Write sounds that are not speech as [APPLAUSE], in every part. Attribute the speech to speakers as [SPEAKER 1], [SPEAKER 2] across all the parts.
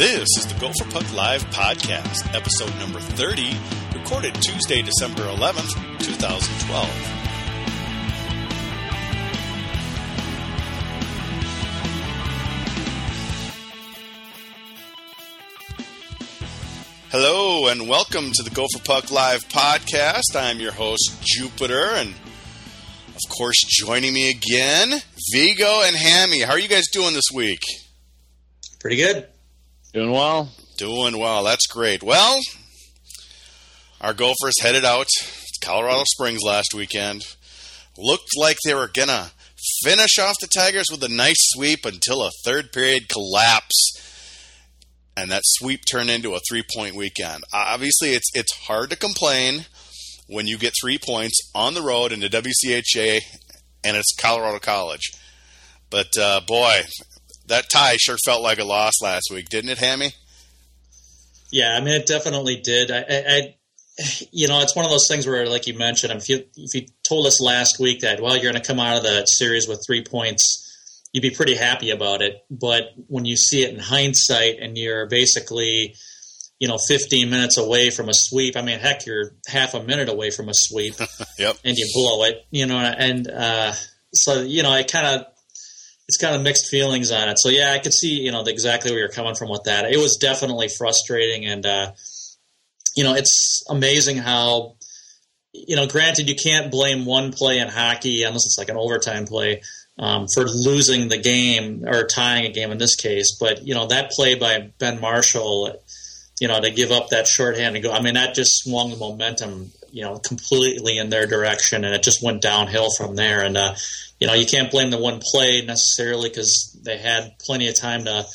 [SPEAKER 1] This is the Gopher Puck Live podcast, episode number 30, recorded Tuesday, December 11th, 2012. Hello and welcome to the Gopher Puck Live podcast. I'm your host, Jupiter, and of course, joining me again, Vigo and Hammy. How are you guys doing this week?
[SPEAKER 2] Pretty good.
[SPEAKER 3] Doing well.
[SPEAKER 1] Doing well. That's great. Well, our Gophers headed out to Colorado Springs last weekend. Looked like they were going to finish off the Tigers with a nice sweep until a third period collapse. And that sweep turned into a three point weekend. Obviously, it's it's hard to complain when you get three points on the road in the WCHA and it's Colorado College. But uh, boy, that tie sure felt like a loss last week, didn't it, Hammy?
[SPEAKER 2] Yeah, I mean, it definitely did. I, I, you know, it's one of those things where, like you mentioned, if you if you told us last week that well, you're going to come out of the series with three points, you'd be pretty happy about it. But when you see it in hindsight, and you're basically, you know, 15 minutes away from a sweep. I mean, heck, you're half a minute away from a sweep, [LAUGHS]
[SPEAKER 1] yep,
[SPEAKER 2] and you blow it. You know, and uh, so you know, I kind of it's kind of mixed feelings on it. So yeah, I could see you know exactly where you're coming from with that. It was definitely frustrating, and uh, you know it's amazing how you know. Granted, you can't blame one play in hockey unless it's like an overtime play um, for losing the game or tying a game in this case. But you know that play by Ben Marshall, you know to give up that shorthand and go. I mean that just swung the momentum you know completely in their direction, and it just went downhill from there. And uh, you know, you can't blame the one play necessarily because they had plenty of time to,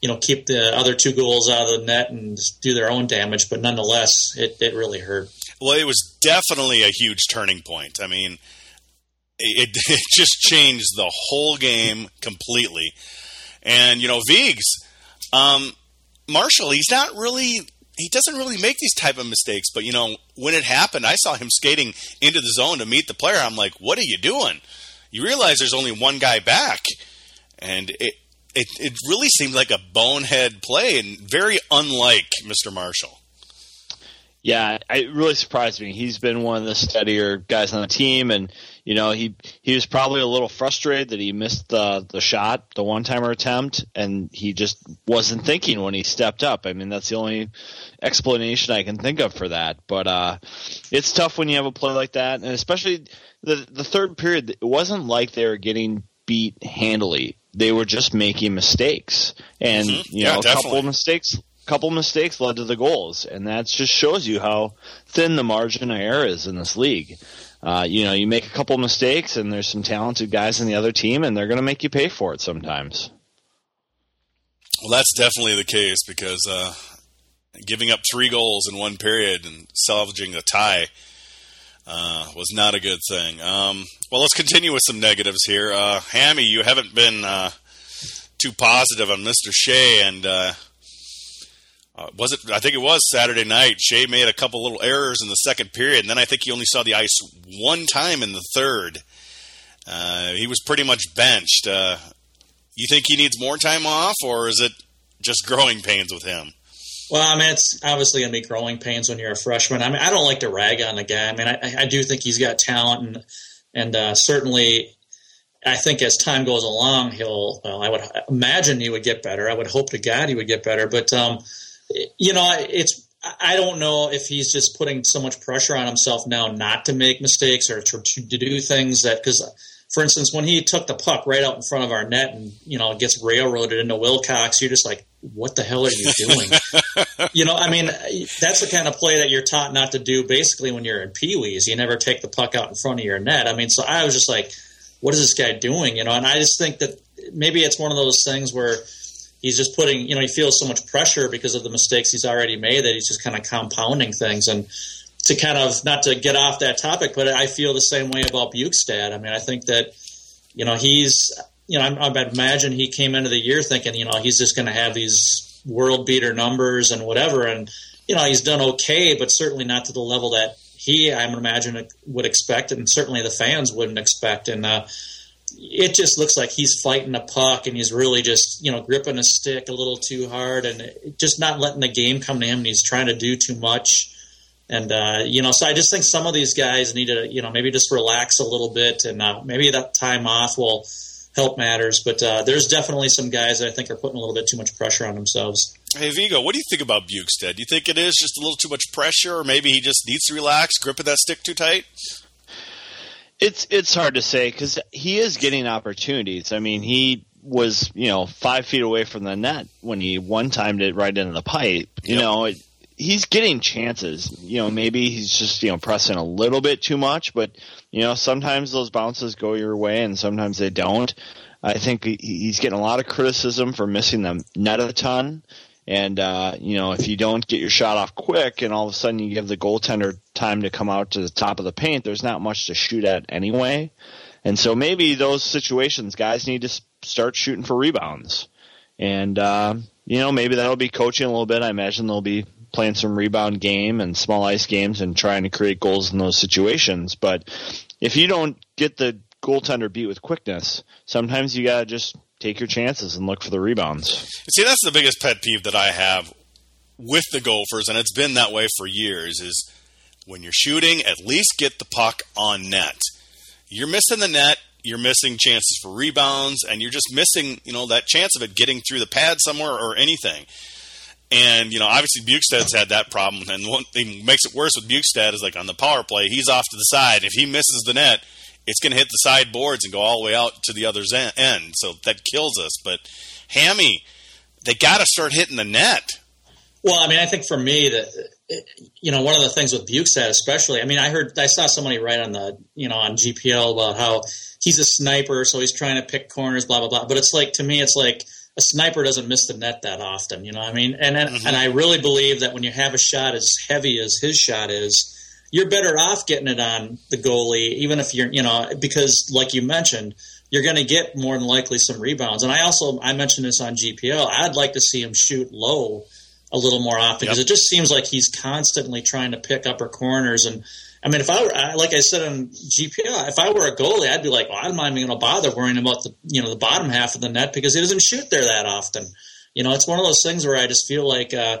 [SPEAKER 2] you know, keep the other two goals out of the net and do their own damage. But nonetheless, it, it really hurt.
[SPEAKER 1] Well, it was definitely a huge turning point. I mean, it, it [LAUGHS] just changed the whole game completely. And, you know, Viggs, um, Marshall, he's not really he doesn't really make these type of mistakes. But you know, when it happened, I saw him skating into the zone to meet the player. I'm like, "What are you doing?" you realize there's only one guy back, and it it, it really seemed like a bonehead play and very unlike Mr. Marshall.
[SPEAKER 3] Yeah, it really surprised me. He's been one of the steadier guys on the team, and you know he he was probably a little frustrated that he missed the the shot, the one timer attempt, and he just wasn't thinking when he stepped up. I mean, that's the only explanation I can think of for that. But uh, it's tough when you have a play like that, and especially the the third period. It wasn't like they were getting beat handily. They were just making mistakes, and mm-hmm. you know, yeah, a couple of mistakes couple mistakes led to the goals, and that just shows you how thin the margin of error is in this league. Uh, you know, you make a couple mistakes, and there's some talented guys in the other team, and they're going to make you pay for it sometimes.
[SPEAKER 1] Well, that's definitely the case because uh, giving up three goals in one period and salvaging a tie uh, was not a good thing. Um, well, let's continue with some negatives here. Uh, Hammy, you haven't been uh, too positive on Mr. Skjei, and uh, was it? I think it was Saturday night. Skjei made a couple little errors in the second period, and then I think he only saw the ice one time in the third. Uh, he was pretty much benched. Uh, you think he needs more time off, or is it just growing pains with him?
[SPEAKER 2] Well, I mean, it's obviously going to be growing pains when you're a freshman. I mean, I don't like to rag on the guy. I mean, I, I do think he's got talent, and and uh, certainly, I think as time goes along, he'll. Well, I would imagine he would get better. I would hope to God he would get better, but. Um, you know, it's I don't know if he's just putting so much pressure on himself now not to make mistakes or to, to do things that because, for instance, when he took the puck right out in front of our net and you know gets railroaded into Wilcox, you're just like, what the hell are you doing? [LAUGHS] you know, I mean, that's the kind of play that you're taught not to do. Basically, when you're in Pee Wees, you never take the puck out in front of your net. I mean, so I was just like, what is this guy doing? You know, and I just think that maybe it's one of those things where he's just putting, you know, he feels so much pressure because of the mistakes he's already made that he's just kind of compounding things. And to kind of not to get off that topic, but I feel the same way about Bjugstad. I mean, I think that you know he's, you know, I, I imagine he came into the year thinking, you know, he's just going to have these world beater numbers and whatever, and you know, he's done okay, but certainly not to the level that he, I imagine, would expect, and certainly the fans wouldn't expect. And uh, it just looks like he's fighting a puck and he's really just you know gripping a stick a little too hard and just not letting the game come to him. And he's trying to do too much. And uh, you know, so I just think some of these guys need to you know maybe just relax a little bit and uh, maybe that time off will help matters. But uh, there's definitely some guys that I think are putting a little bit too much pressure on themselves.
[SPEAKER 1] Hey Vigo, what do you think about Bjugstad? Do you think it is just a little too much pressure, or maybe he just needs to relax, gripping that stick too tight?
[SPEAKER 3] It's it's hard to say because he is getting opportunities. I mean, he was you know five feet away from the net when he one timed it right into the pipe. You yep. know, it, he's getting chances. You know, maybe he's just you know pressing a little bit too much, but you know sometimes those bounces go your way and sometimes they don't. I think he's getting a lot of criticism for missing the net a ton. And uh, you know, if you don't get your shot off quick, and all of a sudden you give the goaltender time to come out to the top of the paint, there's not much to shoot at anyway. And so maybe those situations, guys need to start shooting for rebounds. And uh, you know, maybe that'll be coaching a little bit. I imagine they'll be playing some rebound game and small ice games and trying to create goals in those situations. But if you don't get the goaltender beat with quickness, sometimes you gotta just take your chances and look for the rebounds.
[SPEAKER 1] See, that's the biggest pet peeve that I have with the Gophers, and it's been that way for years. Is when you're shooting, at least get the puck on net. You're missing the net. You're missing chances for rebounds, and you're just missing, you know, that chance of it getting through the pad somewhere or anything. And you know, obviously Bjugstad's had that problem, and one thing makes it worse with Bjugstad is like on the power play, he's off to the side. If he misses the net, it's going to hit the sideboards and go all the way out to the other end. So that kills us. But Hammy, they got to start hitting the net.
[SPEAKER 2] Well, I mean, I think for me that you know one of the things with Bjugstad, especially. I mean, I heard I saw somebody write on the you know on GPL about how he's a sniper, so he's trying to pick corners, blah blah blah. But it's like to me, it's like a sniper doesn't miss the net that often. You know, I mean, and and, mm-hmm. and I really believe that when you have a shot as heavy as his shot is you're better off getting it on the goalie, even if you're, you know, because like you mentioned, you're going to get more than likely some rebounds. And I also I mentioned this on GPL. I'd like to see him shoot low a little more often because yep. it just seems like he's constantly trying to pick upper corners. And I mean, if I were like I said on GPL, if I were a goalie, I'd be like, well, I'm not even going to bother worrying about the you know the bottom half of the net because he doesn't shoot there that often. You know, it's one of those things where I just feel like. Uh,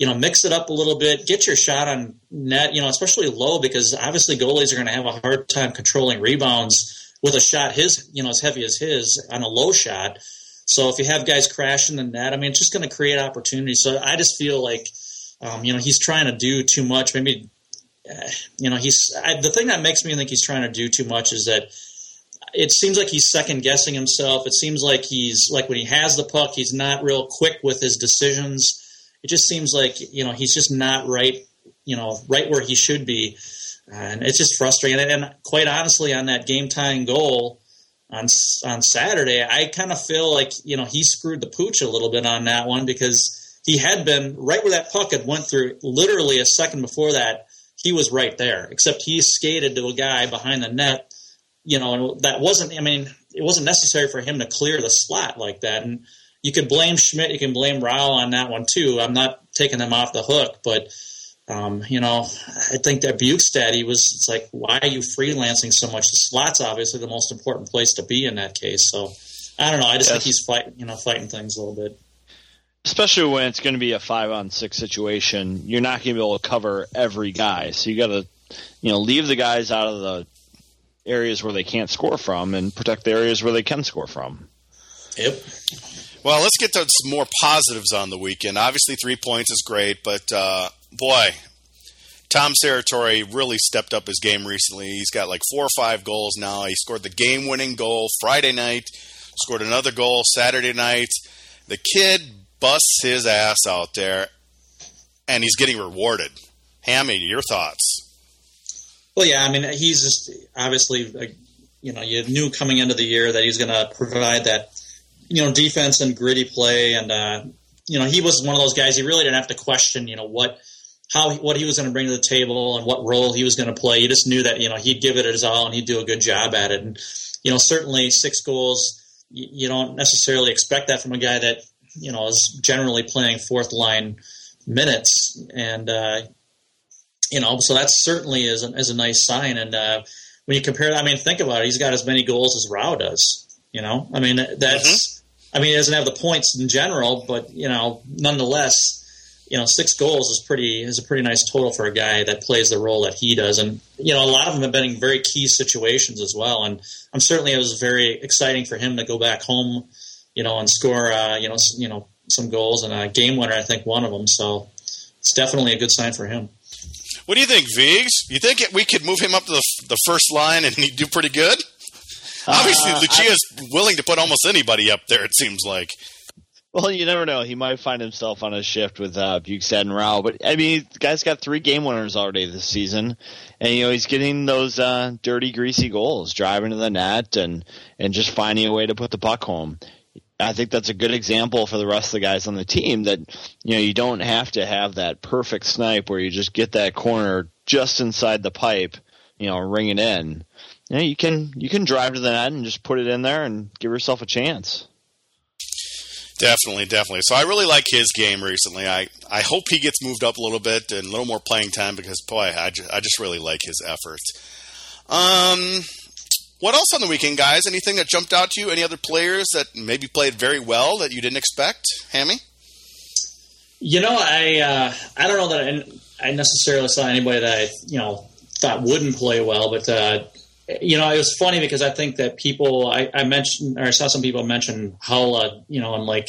[SPEAKER 2] you know, mix it up a little bit, get your shot on net, you know, especially low because obviously goalies are going to have a hard time controlling rebounds with a shot his, you know, as heavy as his on a low shot. So if you have guys crashing the net, I mean, it's just going to create opportunities. So I just feel like, um, you know, he's trying to do too much. Maybe, you know, he's I, the thing that makes me think he's trying to do too much is that it seems like he's second guessing himself. It seems like he's like when he has the puck, he's not real quick with his decisions it just seems like you know he's just not right, you know, right where he should be, and it's just frustrating. And quite honestly, on that game tying goal on on Saturday, I kind of feel like you know he screwed the pooch a little bit on that one because he had been right where that puck had went through. Literally a second before that, he was right there. Except he skated to a guy behind the net, you know, and that wasn't. I mean, it wasn't necessary for him to clear the slot like that, and you can blame Schmidt, you can blame Rowell on that one too. I'm not taking them off the hook, but um, you know, I think that Bjugstad, he was. It's like, why are you freelancing so much? The slot's obviously the most important place to be in that case. So I don't know. I just yes. think he's fighting, you know, fighting things a little bit.
[SPEAKER 3] Especially when it's going to be a five on six situation, you're not going to be able to cover every guy. So you got to, you know, leave the guys out of the areas where they can't score from and protect the areas where they can score from.
[SPEAKER 2] Yep.
[SPEAKER 1] Well, let's get to some more positives on the weekend. Obviously, three points is great, but uh, boy, Tom Serratore really stepped up his game recently. He's got like four or five goals now. He scored the game winning goal Friday night, scored another goal Saturday night. The kid busts his ass out there, and he's getting rewarded. Hammy, your thoughts?
[SPEAKER 2] Well, yeah, I mean, he's just obviously, you know, you knew coming into the year that he's going to provide that you know, defense and gritty play. And, uh, you know, he was one of those guys, he really didn't have to question, you know, what, how, what he was going to bring to the table and what role he was going to play. You just knew that, you know, he'd give it his all and he'd do a good job at it. And, you know, certainly six goals, you, don't necessarily expect that from a guy that, you know, is generally playing fourth line minutes. And, uh, you know, so that certainly is a, is a nice sign. And, uh, when you compare, I mean, think about it. He's got as many goals as Rau does. You know, I mean, that's. I mean, he doesn't have the points in general, but you know, nonetheless, you know, six goals is pretty is a pretty nice total for a guy that plays the role that he does. And you know, a lot of them have been in very key situations as well. And I'm certainly it was very exciting for him to go back home, you know, and score, uh, you know, you know, some goals and a game winner. I think one of them. So it's definitely a good sign for him.
[SPEAKER 1] What do you think, Vigs? You think we could move him up to the, the first line and he'd do pretty good? Obviously, uh, Lucia's I, willing to put almost anybody up there. It seems like.
[SPEAKER 3] Well, you never know. He might find himself on a shift with uh, Bjugstad and Rau. But I mean, the guy's got three game winners already this season, and you know he's getting those uh, dirty, greasy goals, driving to the net, and and just finding a way to put the puck home. I think that's a good example for the rest of the guys on the team that you know you don't have to have that perfect snipe where you just get that corner just inside the pipe, you know, ring it in. You, know, you can you can drive to the net and just put it in there and give yourself a chance.
[SPEAKER 1] Definitely, definitely. So I really like his game recently. I, I hope he gets moved up a little bit and a little more playing time because boy, I just, I just really like his efforts. Um, what else on the weekend, guys? Anything that jumped out to you? Any other players that maybe played very well that you didn't expect, Hammy?
[SPEAKER 2] You know, I uh, I don't know that I, I, necessarily saw anybody that I you know thought wouldn't play well, but uh, you know, it was funny because I think that people I, I mentioned or I saw some people mention Haula, you know, and like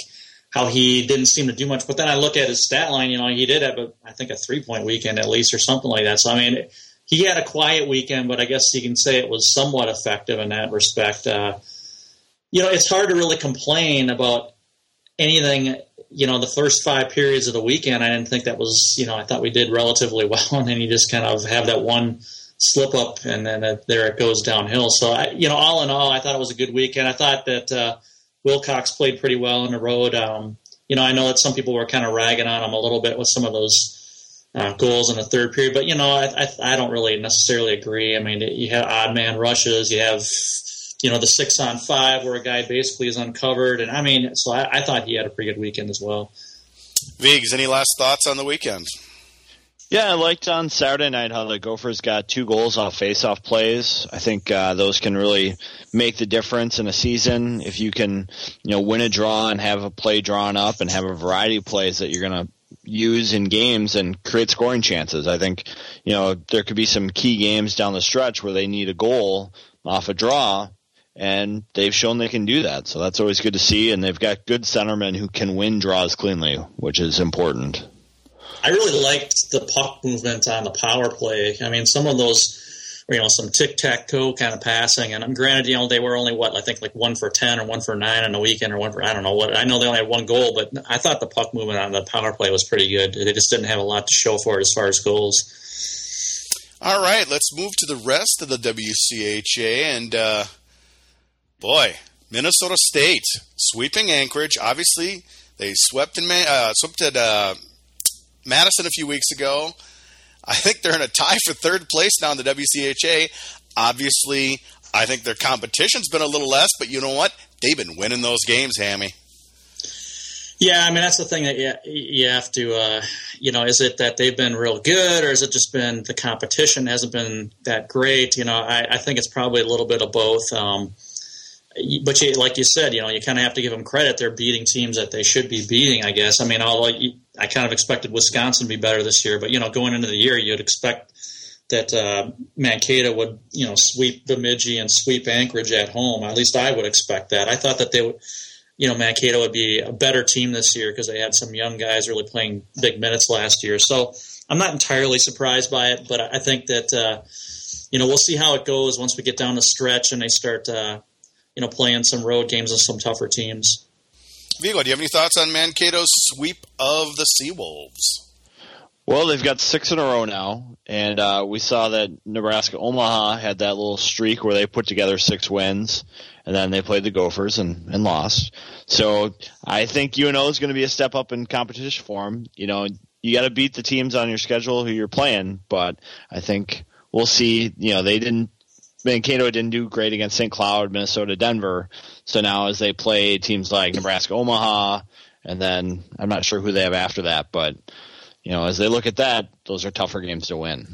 [SPEAKER 2] how he didn't seem to do much, but then I look at his stat line, you know, he did have a I think a three point weekend at least or something like that. So I mean he had a quiet weekend, but I guess you can say it was somewhat effective in that respect. Uh, you know, it's hard to really complain about anything. You know, the first five periods of the weekend, I didn't think that was. You know, I thought we did relatively [LAUGHS] well, and then you just kind of have that one slip up, and then uh, there it goes downhill. So, I, you know, all in all, I thought it was a good weekend. I thought that uh, Wilcox played pretty well on the road. Um, you know, I know that some people were kind of ragging on him a little bit with some of those uh, goals in the third period. But you know, I, I, I don't really necessarily agree. I mean, you have odd man rushes, you have you know the six on five where a guy basically is uncovered, and I mean, so I, I thought he had a pretty good weekend as well.
[SPEAKER 1] Vigs, any last thoughts on the weekend?
[SPEAKER 3] Yeah, I liked on Saturday night how the Gophers got two goals off face-off plays. I think uh, those can really make the difference in a season. If you can, you know, win a draw and have a play drawn up and have a variety of plays that you're going to use in games and create scoring chances. I think, you know, there could be some key games down the stretch where they need a goal off a draw and they've shown they can do that. So that's always good to see. And they've got good centermen who can win draws cleanly, which is important.
[SPEAKER 2] I really liked the puck movement on the power play. I mean, some of those you know some tic tac toe kind of passing. And I'm granted, you know, they were only what I think like one for ten or one for nine on the weekend or one for I don't know what. I know they only had one goal, but I thought the puck movement on the power play was pretty good. They just didn't have a lot to show for it as far as goals.
[SPEAKER 1] All right, let's move to the rest of the WCHA and uh, boy, Minnesota State sweeping Anchorage. Obviously, they swept in uh, swept at uh, Madison a few weeks ago. I think they're in a tie for third place now in the WCHA. Obviously, I think their competition's been a little less, but you know what? They've been winning those games, Hammy.
[SPEAKER 2] Yeah, I mean that's the thing that you, you have to, uh, you know, is it that they've been real good, or has it just been the competition hasn't been that great? You know, I, I think it's probably a little bit of both. Um, but you, like you said, you know, you kind of have to give them credit. They're beating teams that they should be beating, I guess. I mean, although I kind of expected Wisconsin to be better this year, but you know, going into the year, you'd expect that uh, Mankato would, you know, sweep Bemidji and sweep Anchorage at home. At least I would expect that. I thought that they would, you know, Mankato would be a better team this year because they had some young guys really playing big minutes last year. So I'm not entirely surprised by it, but I think that, uh, you know, we'll see how it goes once we get down the stretch and they start, uh, you know, playing some road games and some tougher teams.
[SPEAKER 1] Vigo, do you have any thoughts on Mankato's sweep of the Seawolves?
[SPEAKER 3] Well, they've got six in a row now, and uh, we saw that Nebraska Omaha had that little streak where they put together six wins, and then they played the Gophers and, and lost. So I think UNO is going to be a step up in competition for them. You know, you got to beat the teams on your schedule who you're playing, but I think we'll see. You know, they didn't Mankato didn't do great against St. Cloud, Minnesota, Denver. So now as they play teams like Nebraska, Omaha, and then I'm not sure who they have after that, but you know, as they look at that, those are tougher games to win.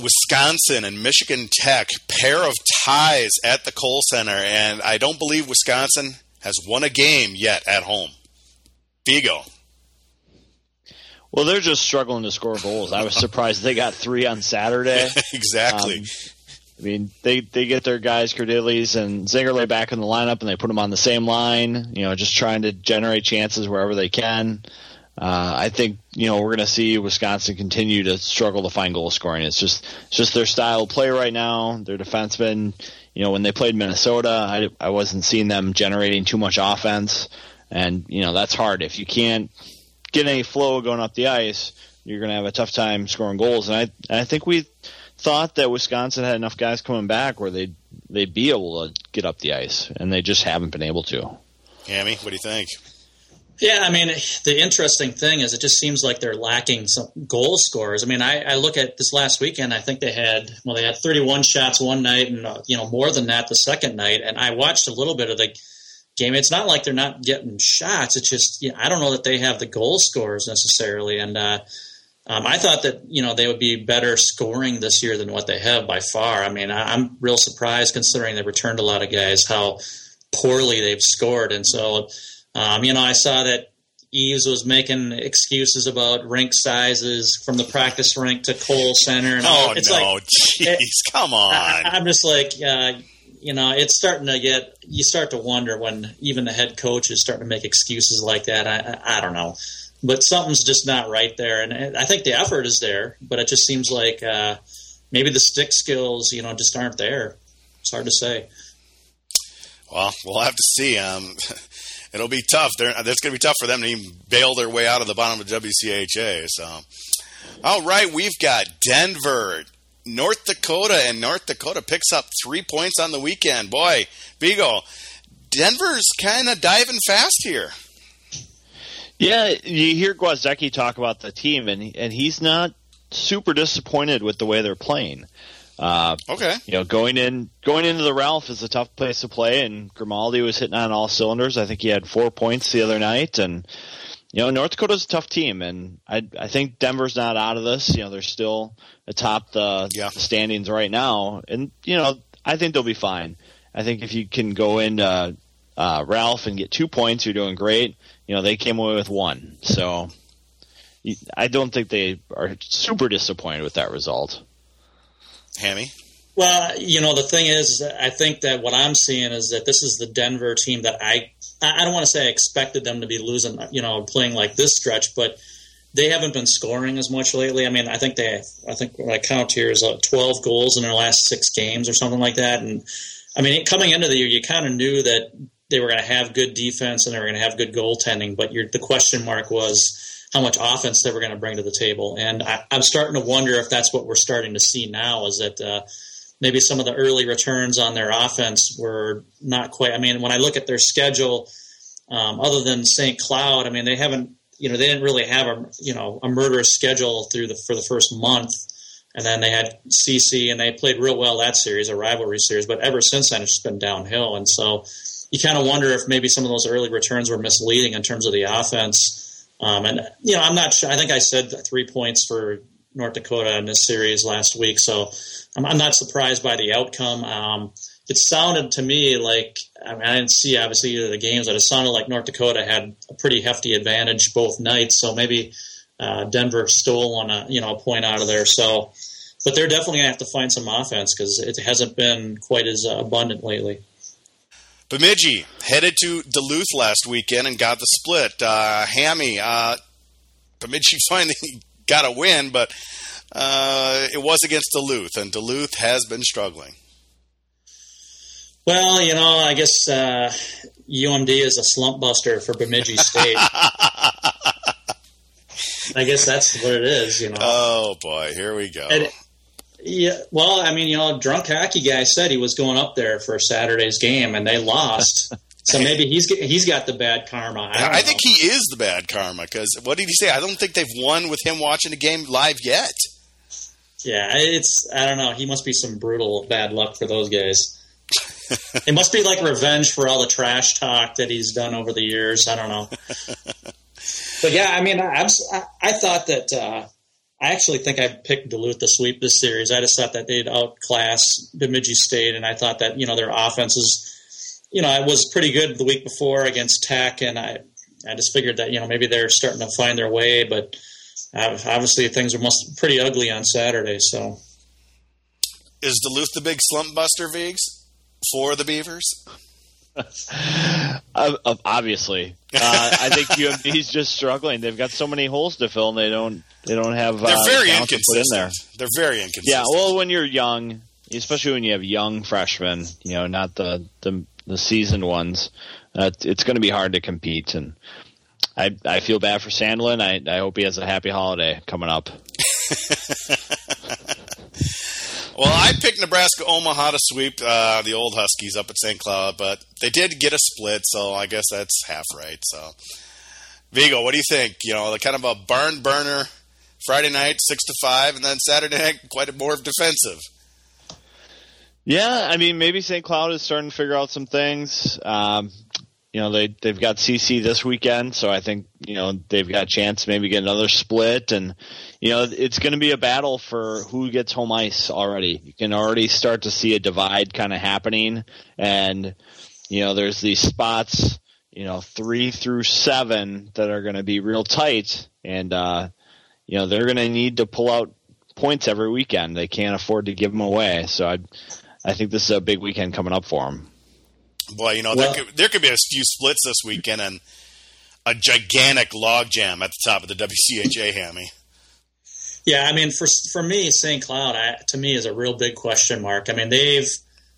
[SPEAKER 1] Wisconsin and Michigan Tech, pair of ties at the Kohl Center, and I don't believe Wisconsin has won a game yet at home. Vigo.
[SPEAKER 3] Well, they're just struggling to score goals. I was surprised they got three on Saturday. [LAUGHS]
[SPEAKER 1] exactly. Um,
[SPEAKER 3] I mean, they they get their guys Cardillis and Zengerle back in the lineup, and they put them on the same line. You know, just trying to generate chances wherever they can. Uh, I think you know we're going to see Wisconsin continue to struggle to find goal scoring. It's just it's just their style of play right now. Their defensemen, you know, when they played Minnesota, I, I wasn't seeing them generating too much offense, and you know that's hard if you can't get any flow going up the ice. You're going to have a tough time scoring goals, and I I think we thought that Wisconsin had enough guys coming back where they'd they'd be able to get up the ice, and they just haven't been able to.
[SPEAKER 1] Hammy, what do you think?
[SPEAKER 2] Yeah, I mean, the interesting thing is it just seems like they're lacking some goal scorers. I mean, I, I look at this last weekend. I think they had well, they had 31 shots one night, and uh, you know more than that the second night. And I watched a little bit of the game. It's not like they're not getting shots. It's just you know, I don't know that they have the goal scorers necessarily. And uh, um, I thought that you know they would be better scoring this year than what they have by far. I mean, I, I'm real surprised considering they returned a lot of guys how poorly they've scored, and so um, you know, I saw that Eaves was making excuses about rink sizes from the practice rink to Kohl Center.
[SPEAKER 1] And oh it's no, like, jeez, it, come on!
[SPEAKER 2] I, am just like, uh, you know, it's starting to get. You start to wonder when even the head coach is starting to make excuses like that. I, I, I don't know, but something's just not right there. And I think the effort is there, but it just seems like uh, maybe the stick skills, you know, just aren't there. It's hard to say.
[SPEAKER 1] Well, we'll have to see. Um, [LAUGHS] it'll be tough. They're, it's going to be tough for them to even bail their way out of the bottom of WCHA. So, all right, we've got Denver, North Dakota, and North Dakota picks up three points on the weekend. Boy, Beagle, Denver's kind of diving fast here.
[SPEAKER 3] Yeah, you hear Gwozdecky talk about the team, and and he's not super disappointed with the way they're playing.
[SPEAKER 1] Uh, okay.
[SPEAKER 3] You know, going in going into the Ralph is a tough place to play, and Grimaldi was hitting on all cylinders. I think he had four points the other night, and you know, North Dakota's a tough team, and I I think Denver's not out of this. You know, they're still atop the, yeah. the standings right now, and you know, I think they'll be fine. I think if you can go in uh, uh, Ralph and get two points, you're doing great. You know, they came away with one, so I don't think they are super disappointed with that result.
[SPEAKER 1] Hammy?
[SPEAKER 2] Well, you know, the thing is, I think that what I'm seeing is that this is the Denver team that I, I don't want to say I expected them to be losing, you know, playing like this stretch, but they haven't been scoring as much lately. I mean, I think they, I think what I count here is uh, 12 goals in their last six games or something like that. And I mean, coming into the year, you kind of knew that they were going to have good defense and they were going to have good goaltending, but the question mark was, how much offense they were going to bring to the table. And I, am starting to wonder if that's what we're starting to see now is that uh, maybe some of the early returns on their offense were not quite. I mean, when I look at their schedule, um, other than St. Cloud, I mean, they haven't, you know, they didn't really have a, you know, a murderous schedule through the for the first month. And then they had CC, and they played real well that series, a rivalry series. But ever since then, it's been downhill. And so you kind of wonder if maybe some of those early returns were misleading in terms of the offense. Um, and you know, I'm not sure. I think I said three points for North Dakota in this series last week, so I'm, I'm not surprised by the outcome. Um, it sounded to me like I, mean, I didn't see obviously either of the games, but it sounded like North Dakota had a pretty hefty advantage both nights. So maybe uh, Denver stole on a you know a point out of there. So, but they're definitely gonna have to find some offense because it hasn't been quite as uh, abundant lately.
[SPEAKER 1] Bemidji headed to Duluth last weekend and got the split. Uh, Hammy, uh, Bemidji [LAUGHS] finally got a win, but uh, it was against Duluth, and Duluth has been struggling.
[SPEAKER 2] Well, you know, I guess uh, UMD is a slump buster for Bemidji State. [LAUGHS] I guess that's what it is, you know.
[SPEAKER 1] Oh boy, here we go.
[SPEAKER 2] And, yeah, well, I mean, you know, drunk hockey guy said he was going up there for Saturday's game, and they lost. [LAUGHS] so maybe he's he's got the bad karma. I,
[SPEAKER 1] I think he is the bad karma because what did he say? I don't think they've won with him watching the game live yet.
[SPEAKER 2] Yeah, it's I don't know. He must be some brutal bad luck for those guys. [LAUGHS] it must be like revenge for all the trash talk that he's done over the years. I don't know. [LAUGHS] but yeah, I mean, I, I, I thought that uh, I actually think I picked Duluth to sweep this series. I just thought that they'd outclass Bemidji State, and I thought that you know their offense is, you know, it was pretty good the week before against Tech, and I I just figured that you know maybe they're starting to find their way, but uh, obviously things were most pretty ugly on Saturday. So,
[SPEAKER 1] is Duluth the big slump buster, Vigs, for the Beavers? [LAUGHS]
[SPEAKER 3] uh, obviously, uh, I think UMD's just struggling. They've got so many holes to fill, and they don't they don't have.
[SPEAKER 1] They're
[SPEAKER 3] uh,
[SPEAKER 1] very
[SPEAKER 3] put in there.
[SPEAKER 1] inconsistent. They're very inconsistent.
[SPEAKER 3] Yeah, well, when you're young, especially when you have young freshmen, you know, not the the, the seasoned ones, uh, it's going to be hard to compete. And I I feel bad for Sandelin. I I hope he has a happy holiday coming up. [LAUGHS]
[SPEAKER 1] Well, I picked Nebraska Omaha to sweep uh, the old Huskies up at St. Cloud, but they did get a split, so I guess that's half right. So, Vigo, what do you think? You know, the kind of a barn burner Friday night, six to five, and then Saturday night, quite a more defensive.
[SPEAKER 3] Yeah, I mean, maybe St. Cloud is starting to figure out some things. Um, you know, they they've got CC this weekend, so I think you know they've got a chance maybe get another split, and you know it's going to be a battle for who gets home ice already. You can already start to see a divide kind of happening, and you know there's these spots, you know, three through seven that are going to be real tight, and uh, you know they're going to need to pull out points every weekend. They can't afford to give them away, so I I think this is a big weekend coming up for them.
[SPEAKER 1] Boy, you know,
[SPEAKER 2] Well-
[SPEAKER 1] there, could, there could be a few splits this weekend and a gigantic logjam at the top of the WCHA, Hammy.
[SPEAKER 2] Yeah, I mean, for for me, St. Cloud, I, to me, is a real big question mark. I mean, they've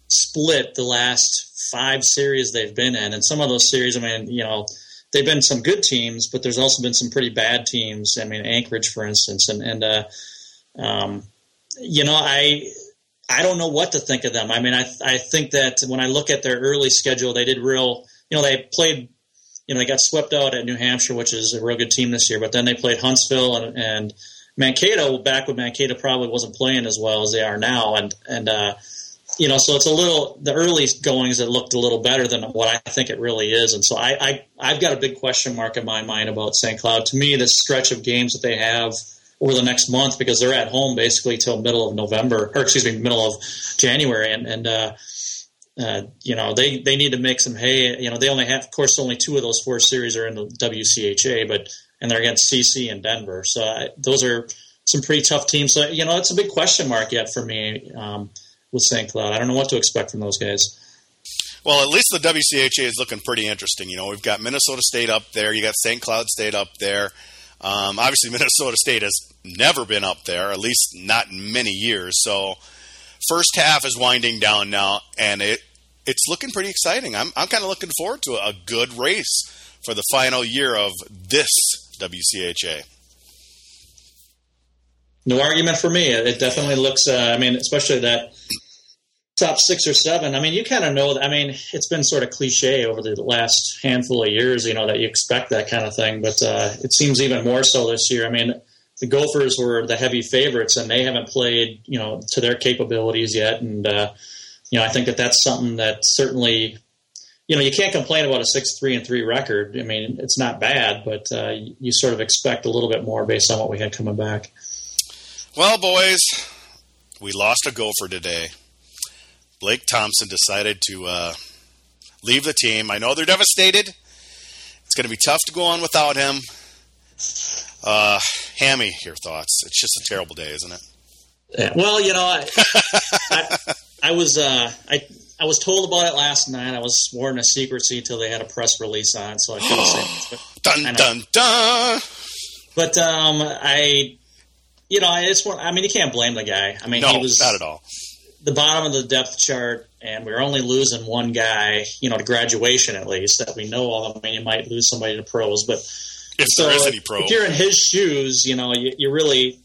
[SPEAKER 2] split the last five series they've been in, and some of those series, I mean, you know, they've been some good teams, but there's also been some pretty bad teams. I mean, Anchorage, for instance, and and uh, um, you know, I I don't know what to think of them. I mean, I I think that when I look at their early schedule, they did real. You know, they played. You know, they got swept out at New Hampshire, which is a real good team this year. But then they played Huntsville and, and Mankato. Back when Mankato probably wasn't playing as well as they are now, and and uh, you know, so it's a little the early goings that looked a little better than what I think it really is. And so I, I I've got a big question mark in my mind about St. Cloud. To me, this stretch of games that they have over the next month because they're at home basically till middle of November or excuse me, middle of January, and and uh, uh, you know they they need to make some hay. You know they only have, of course, only two of those four series are in the WCHA, but and they're against CC and Denver. So I, those are some pretty tough teams. So you know it's a big question mark yet for me um, with St. Cloud. I don't know what to expect from those guys.
[SPEAKER 1] Well, at least the WCHA is looking pretty interesting. You know, we've got Minnesota State up there. You got St. Cloud State up there. Um, obviously, [LAUGHS] Minnesota State has never been up there, at least not in many years. So, first half is winding down now, and it it's looking pretty exciting. I'm I'm kind of looking forward to a good race for the final year of this WCHA.
[SPEAKER 2] No argument for me. It definitely looks. Uh, I mean, especially that top six or seven. I mean, you kind of know. I mean, it's been sort of cliche over the last handful of years. You know that you expect that kind of thing, but uh, it seems even more so this year. I mean, the Gophers were the heavy favorites, and they haven't played you know to their capabilities yet. And uh, you know, I think that that's something that certainly. You know, you can't complain about a six three and three record. I mean, it's not bad, but uh, you sort of expect a little bit more based on what we had coming back.
[SPEAKER 1] Well, boys, we lost a gopher today. Blake Thompson decided to uh, leave the team. I know they're devastated. It's going to be tough to go on without him. Uh, Hammy, your thoughts? It's just a terrible day, isn't it?
[SPEAKER 2] Yeah, well, you know, I, I, I was uh, I I was told about it last night. I was sworn to secrecy until they had a press release on so I couldn't say [GASPS]
[SPEAKER 1] Dun dun dun.
[SPEAKER 2] but um, I, you know, I just want. I mean, you can't blame the guy. I mean,
[SPEAKER 1] No,
[SPEAKER 2] he was
[SPEAKER 1] not at all.
[SPEAKER 2] The bottom of the depth chart, and we are only losing one guy, you know, to graduation at least that we know of. I mean, you might lose somebody to pros, but
[SPEAKER 1] If
[SPEAKER 2] so
[SPEAKER 1] there is any pro,
[SPEAKER 2] if you're in his shoes, you know, you, you really,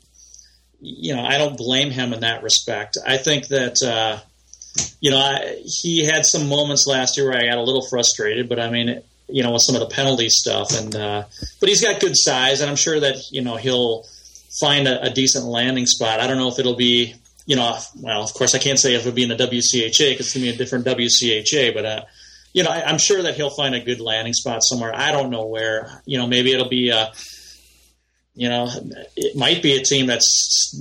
[SPEAKER 2] you know, I don't blame him in that respect. I think that, uh, you know, I, he had some moments last year where I got a little frustrated, but I mean, it, you know, with some of the penalty stuff, and uh, but he's got good size, and I'm sure that you know he'll find a, a decent landing spot. I don't know if it'll be, you know, well, of course I can't say if it'll be in the WCHA because it's gonna be a different WCHA, but. Uh, you know, I, I'm sure that he'll find a good landing spot somewhere. I don't know where. You know, maybe it'll be a, you know, it might be a team that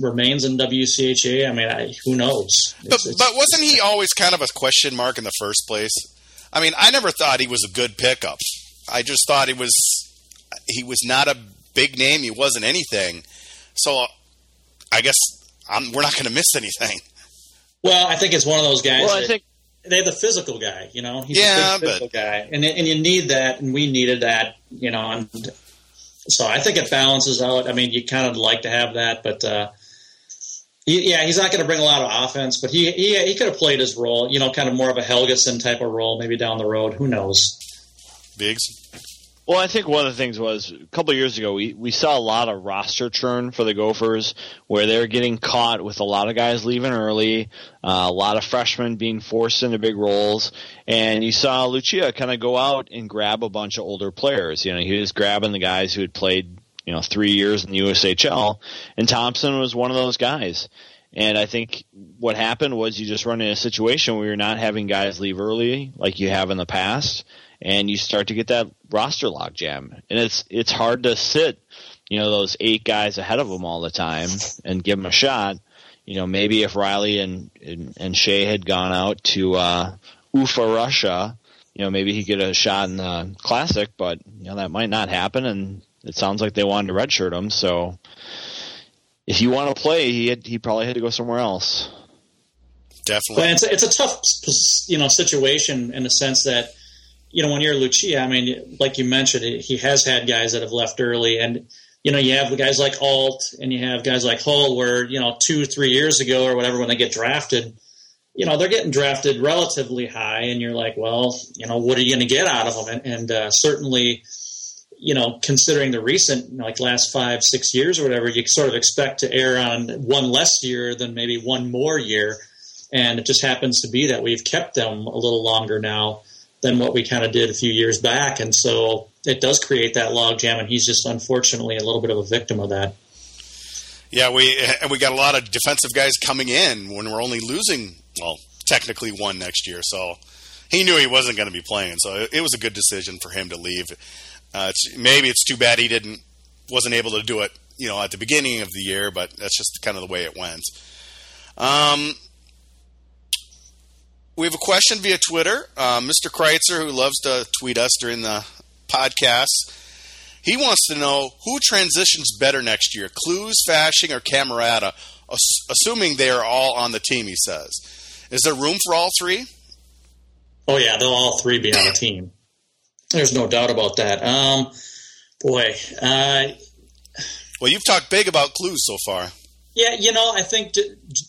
[SPEAKER 2] remains in WCHA. I mean, I, who knows?
[SPEAKER 1] It's, but, it's, but wasn't he always kind of a question mark in the first place? I mean, I never thought he was a good pickup. I just thought he was he was not a big name. He wasn't anything. So I guess I'm, we're not going to miss anything.
[SPEAKER 2] Well, I think it's one of those guys.
[SPEAKER 3] Well, I think
[SPEAKER 2] they're the physical guy. You know, he's
[SPEAKER 1] yeah,
[SPEAKER 2] a physical but, guy, and and you need that, and we needed that. You know, and so I think it balances out. I mean, you kind of like to have that, but uh, he, yeah, he's not going to bring a lot of offense, but he, he he could have played his role. You know, kind of more of a Helgeson type of role, maybe down the road. Who knows?
[SPEAKER 1] Biggs.
[SPEAKER 3] Well, I think one of the things was a couple years ago we, we saw a lot of roster churn for the Gophers where they're getting caught with a lot of guys leaving early, uh, a lot of freshmen being forced into big roles, and you saw Lucia kind of go out and grab a bunch of older players. You know, he was grabbing the guys who had played you know three years in the USHL, and Thompson was one of those guys. And I think what happened was you just run in a situation where you're not having guys leave early like you have in the past and you start to get that roster logjam. And it's it's hard to sit, you know, those eight guys ahead of them all the time and give them a shot. You know, maybe if Riley and and, and Skjei had gone out to uh, Ufa, Russia, you know, maybe he get a shot in the classic, but you know that might not happen. And it sounds like they wanted to redshirt him. So if you want to play, he had, he probably had to go somewhere else.
[SPEAKER 1] Definitely,
[SPEAKER 2] but it's a, it's a tough you know situation in the sense that you know, when you're Lucia, I mean, like you mentioned, he has had guys that have left early, and you know, you have guys like Alt, and you have guys like Hull, where you know, two, three years ago or whatever, when they get drafted, you know, they're getting drafted relatively high, and you're like, well, you know, what are you going to get out of them? And, and uh, certainly, you know, considering the recent, like last five, six years or whatever, you sort of expect to err on one less year than maybe one more year. And it just happens to be that we've kept them a little longer now than what we kind of did a few years back. And so it does create that logjam, and he's just unfortunately a little bit of a victim of that.
[SPEAKER 1] Yeah, we and we got a lot of defensive guys coming in when we're only losing, well, technically one next year. So he knew he wasn't going to be playing. So it was a good decision for him to leave. Uh, it's, maybe it's too bad he didn't wasn't able to do it, you know, at the beginning of the year, but that's just kind of the way it went. Um, we have a question via Twitter. Uh, Mr. Kreitzer, who loves to tweet us during the podcast, he wants to know who transitions better next year, Kloos, Fasching, or Cammarata, assuming they are all on the team, he says. Is there room for all three?
[SPEAKER 2] Oh, yeah, they'll all three be on the team. There's no doubt about that. Um, boy. Uh,
[SPEAKER 1] well, you've talked big about Kloos so far.
[SPEAKER 2] Yeah, you know, I think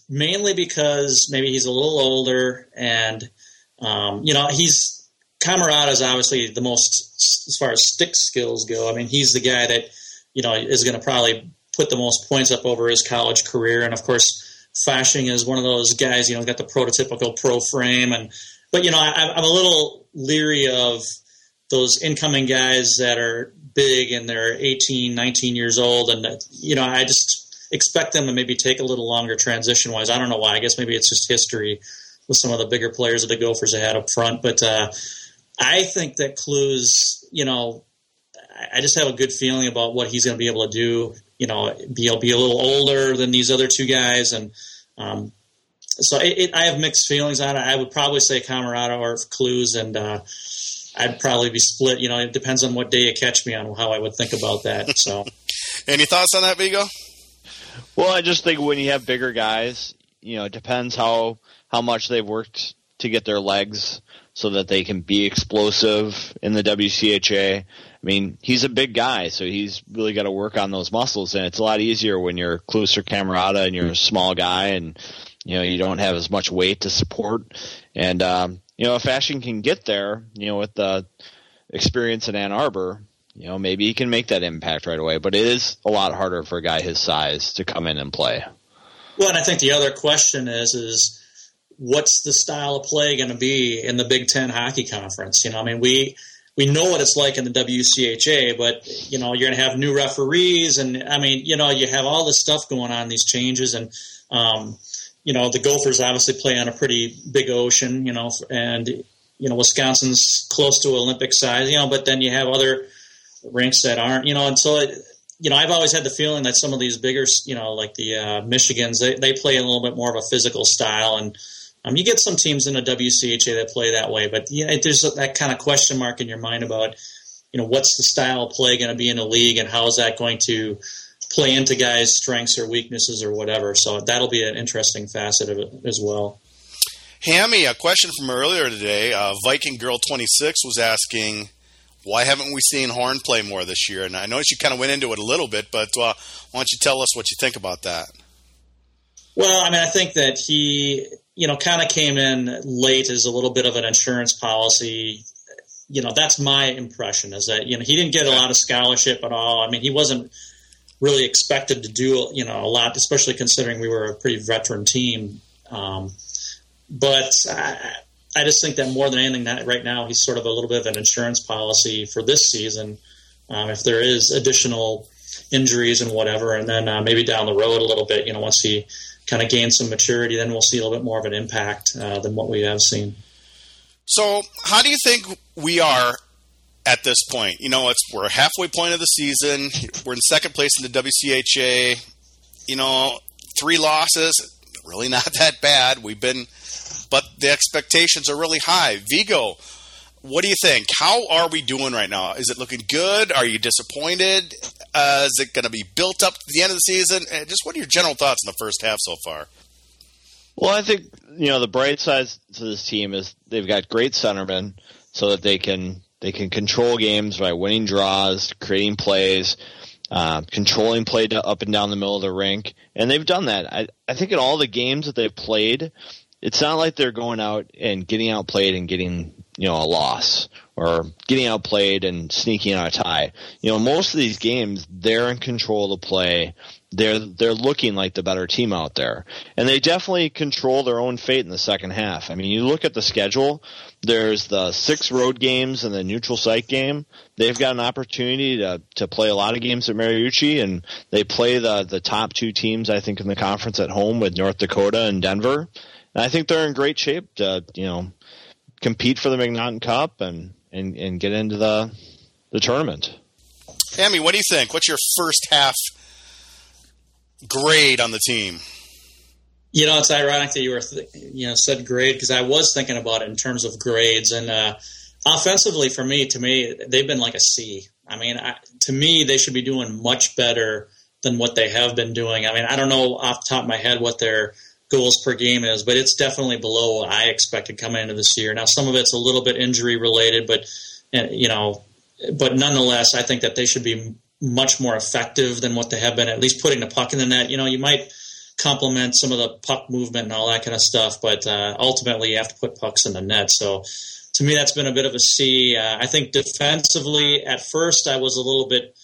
[SPEAKER 2] mainly because maybe he's a little older, and um, you know, he's Cammarata is obviously the most as far as stick skills go. I mean, he's the guy that you know is going to probably put the most points up over his college career, and of course, Fasching is one of those guys. You know, got the prototypical pro frame, and but you know, I, I'm a little leery of those incoming guys that are big and they're 18, 19 years old, and you know, I just expect them to maybe take a little longer transition wise. I don't know why. I guess maybe it's just history with some of the bigger players that the Gophers had up front. But uh, I think that Kloos, you know, I just have a good feeling about what he's going to be able to do. You know, be, he'll be a little older than these other two guys, and um, so it, it, I have mixed feelings on it. I would probably say Cammarata or Kloos, and uh, I'd probably be split. You know, it depends on what day you catch me on how I would think about that. [LAUGHS] So,
[SPEAKER 1] any thoughts on that, Vigo?
[SPEAKER 3] Well, I just think when you have bigger guys, you know, it depends how how much they've worked to get their legs so that they can be explosive in the WCHA. I mean, he's a big guy, so he's really got to work on those muscles, and it's a lot easier when you're Kloos or Cammarata and you're a small guy and you know you don't have as much weight to support. And um, you know, if Ashton can get there, you know, with the experience in Ann Arbor, you know, maybe he can make that impact right away. But it is a lot harder for a guy his size to come in and play.
[SPEAKER 2] Well, and I think the other question is is what's the style of play going to be in the Big Ten Hockey Conference? You know, I mean, we we know what it's like in the WCHA, but you know, you're going to have new referees, and I mean, you know, you have all this stuff going on, these changes, and um, you know, the Gophers obviously play on a pretty big ocean, you know, and you know, Wisconsin's close to Olympic size, you know, but then you have other rinks that aren't, you know, and so it, you know, I've always had the feeling that some of these bigger, you know, like the uh, Michigans, they, they play a little bit more of a physical style, and um, you get some teams in the WCHA that play that way. But you know, there's that kind of question mark in your mind about, you know, what's the style of play going to be in the league, and how is that going to play into guys' strengths or weaknesses or whatever. So that'll be an interesting facet of it as well.
[SPEAKER 1] Hammy, a question from earlier today. Uh, Viking Girl 26 was asking, why haven't we seen Horn play more this year? And I noticed you kind of went into it a little bit, but uh, why don't you tell us what you think about that?
[SPEAKER 2] Well, I mean, I think that he, you know, kind of came in late as a little bit of an insurance policy. You know, that's my impression is that, you know, he didn't get a lot of scholarship at all. I mean, he wasn't really expected to do, you know, a lot, especially considering we were a pretty veteran team. Um, but I, I just think that more than anything, that right now he's sort of a little bit of an insurance policy for this season. Um, if there is additional injuries and whatever, and then uh, maybe down the road a little bit, you know, once he kind of gains some maturity, then we'll see a little bit more of an impact uh, than what we have seen.
[SPEAKER 1] So, how do you think we are at this point? You know, it's we're halfway point of the season. We're in second place in the WCHA. You know, three losses, really not [LAUGHS] that bad. We've been but the expectations are really high. Vigo, what do you think? How are we doing right now? Is it looking good? Are you disappointed? Uh, is it going to be built up to the end of the season? Uh, just what are your general thoughts in the first half so far?
[SPEAKER 3] Well, I think you know the bright side to this team is they've got great centermen, so that they can they can control games by winning draws, creating plays, uh, controlling play up and down the middle of the rink, and they've done that. I, I think in all the games that they've played, it's not like they're going out and getting outplayed and getting you know a loss or getting outplayed and sneaking out a tie. You know, most of these games they're in control of the play. They're they're looking like the better team out there, and they definitely control their own fate in the second half. I mean, you look at the schedule. There's the six road games and the neutral site game. They've got an opportunity to to play a lot of games at Mariucci, and they play the the top two teams I think in the conference at home with North Dakota and Denver. And I think they're in great shape to, you know, compete for the McNaughton Cup and, and, and get into the the tournament.
[SPEAKER 1] Amy, what do you think? What's your first half grade on the team?
[SPEAKER 2] You know, it's ironic that you were, th- you know, said grade because I was thinking about it in terms of grades. And uh, offensively, for me, to me, they've been like a C. I mean, I, to me, they should be doing much better than what they have been doing. I mean, I don't know off the top of my head what their goals per game is, but it's definitely below what I expected coming into this year. Now, some of it's a little bit injury related, but you know, but nonetheless, I think that they should be much more effective than what they have been. At least putting the puck in the net. You know, you might complement some of the puck movement and all that kind of stuff, but uh, ultimately, you have to put pucks in the net. So. To me, that's been a bit of a C. Uh, I think defensively, at first, I was a little bit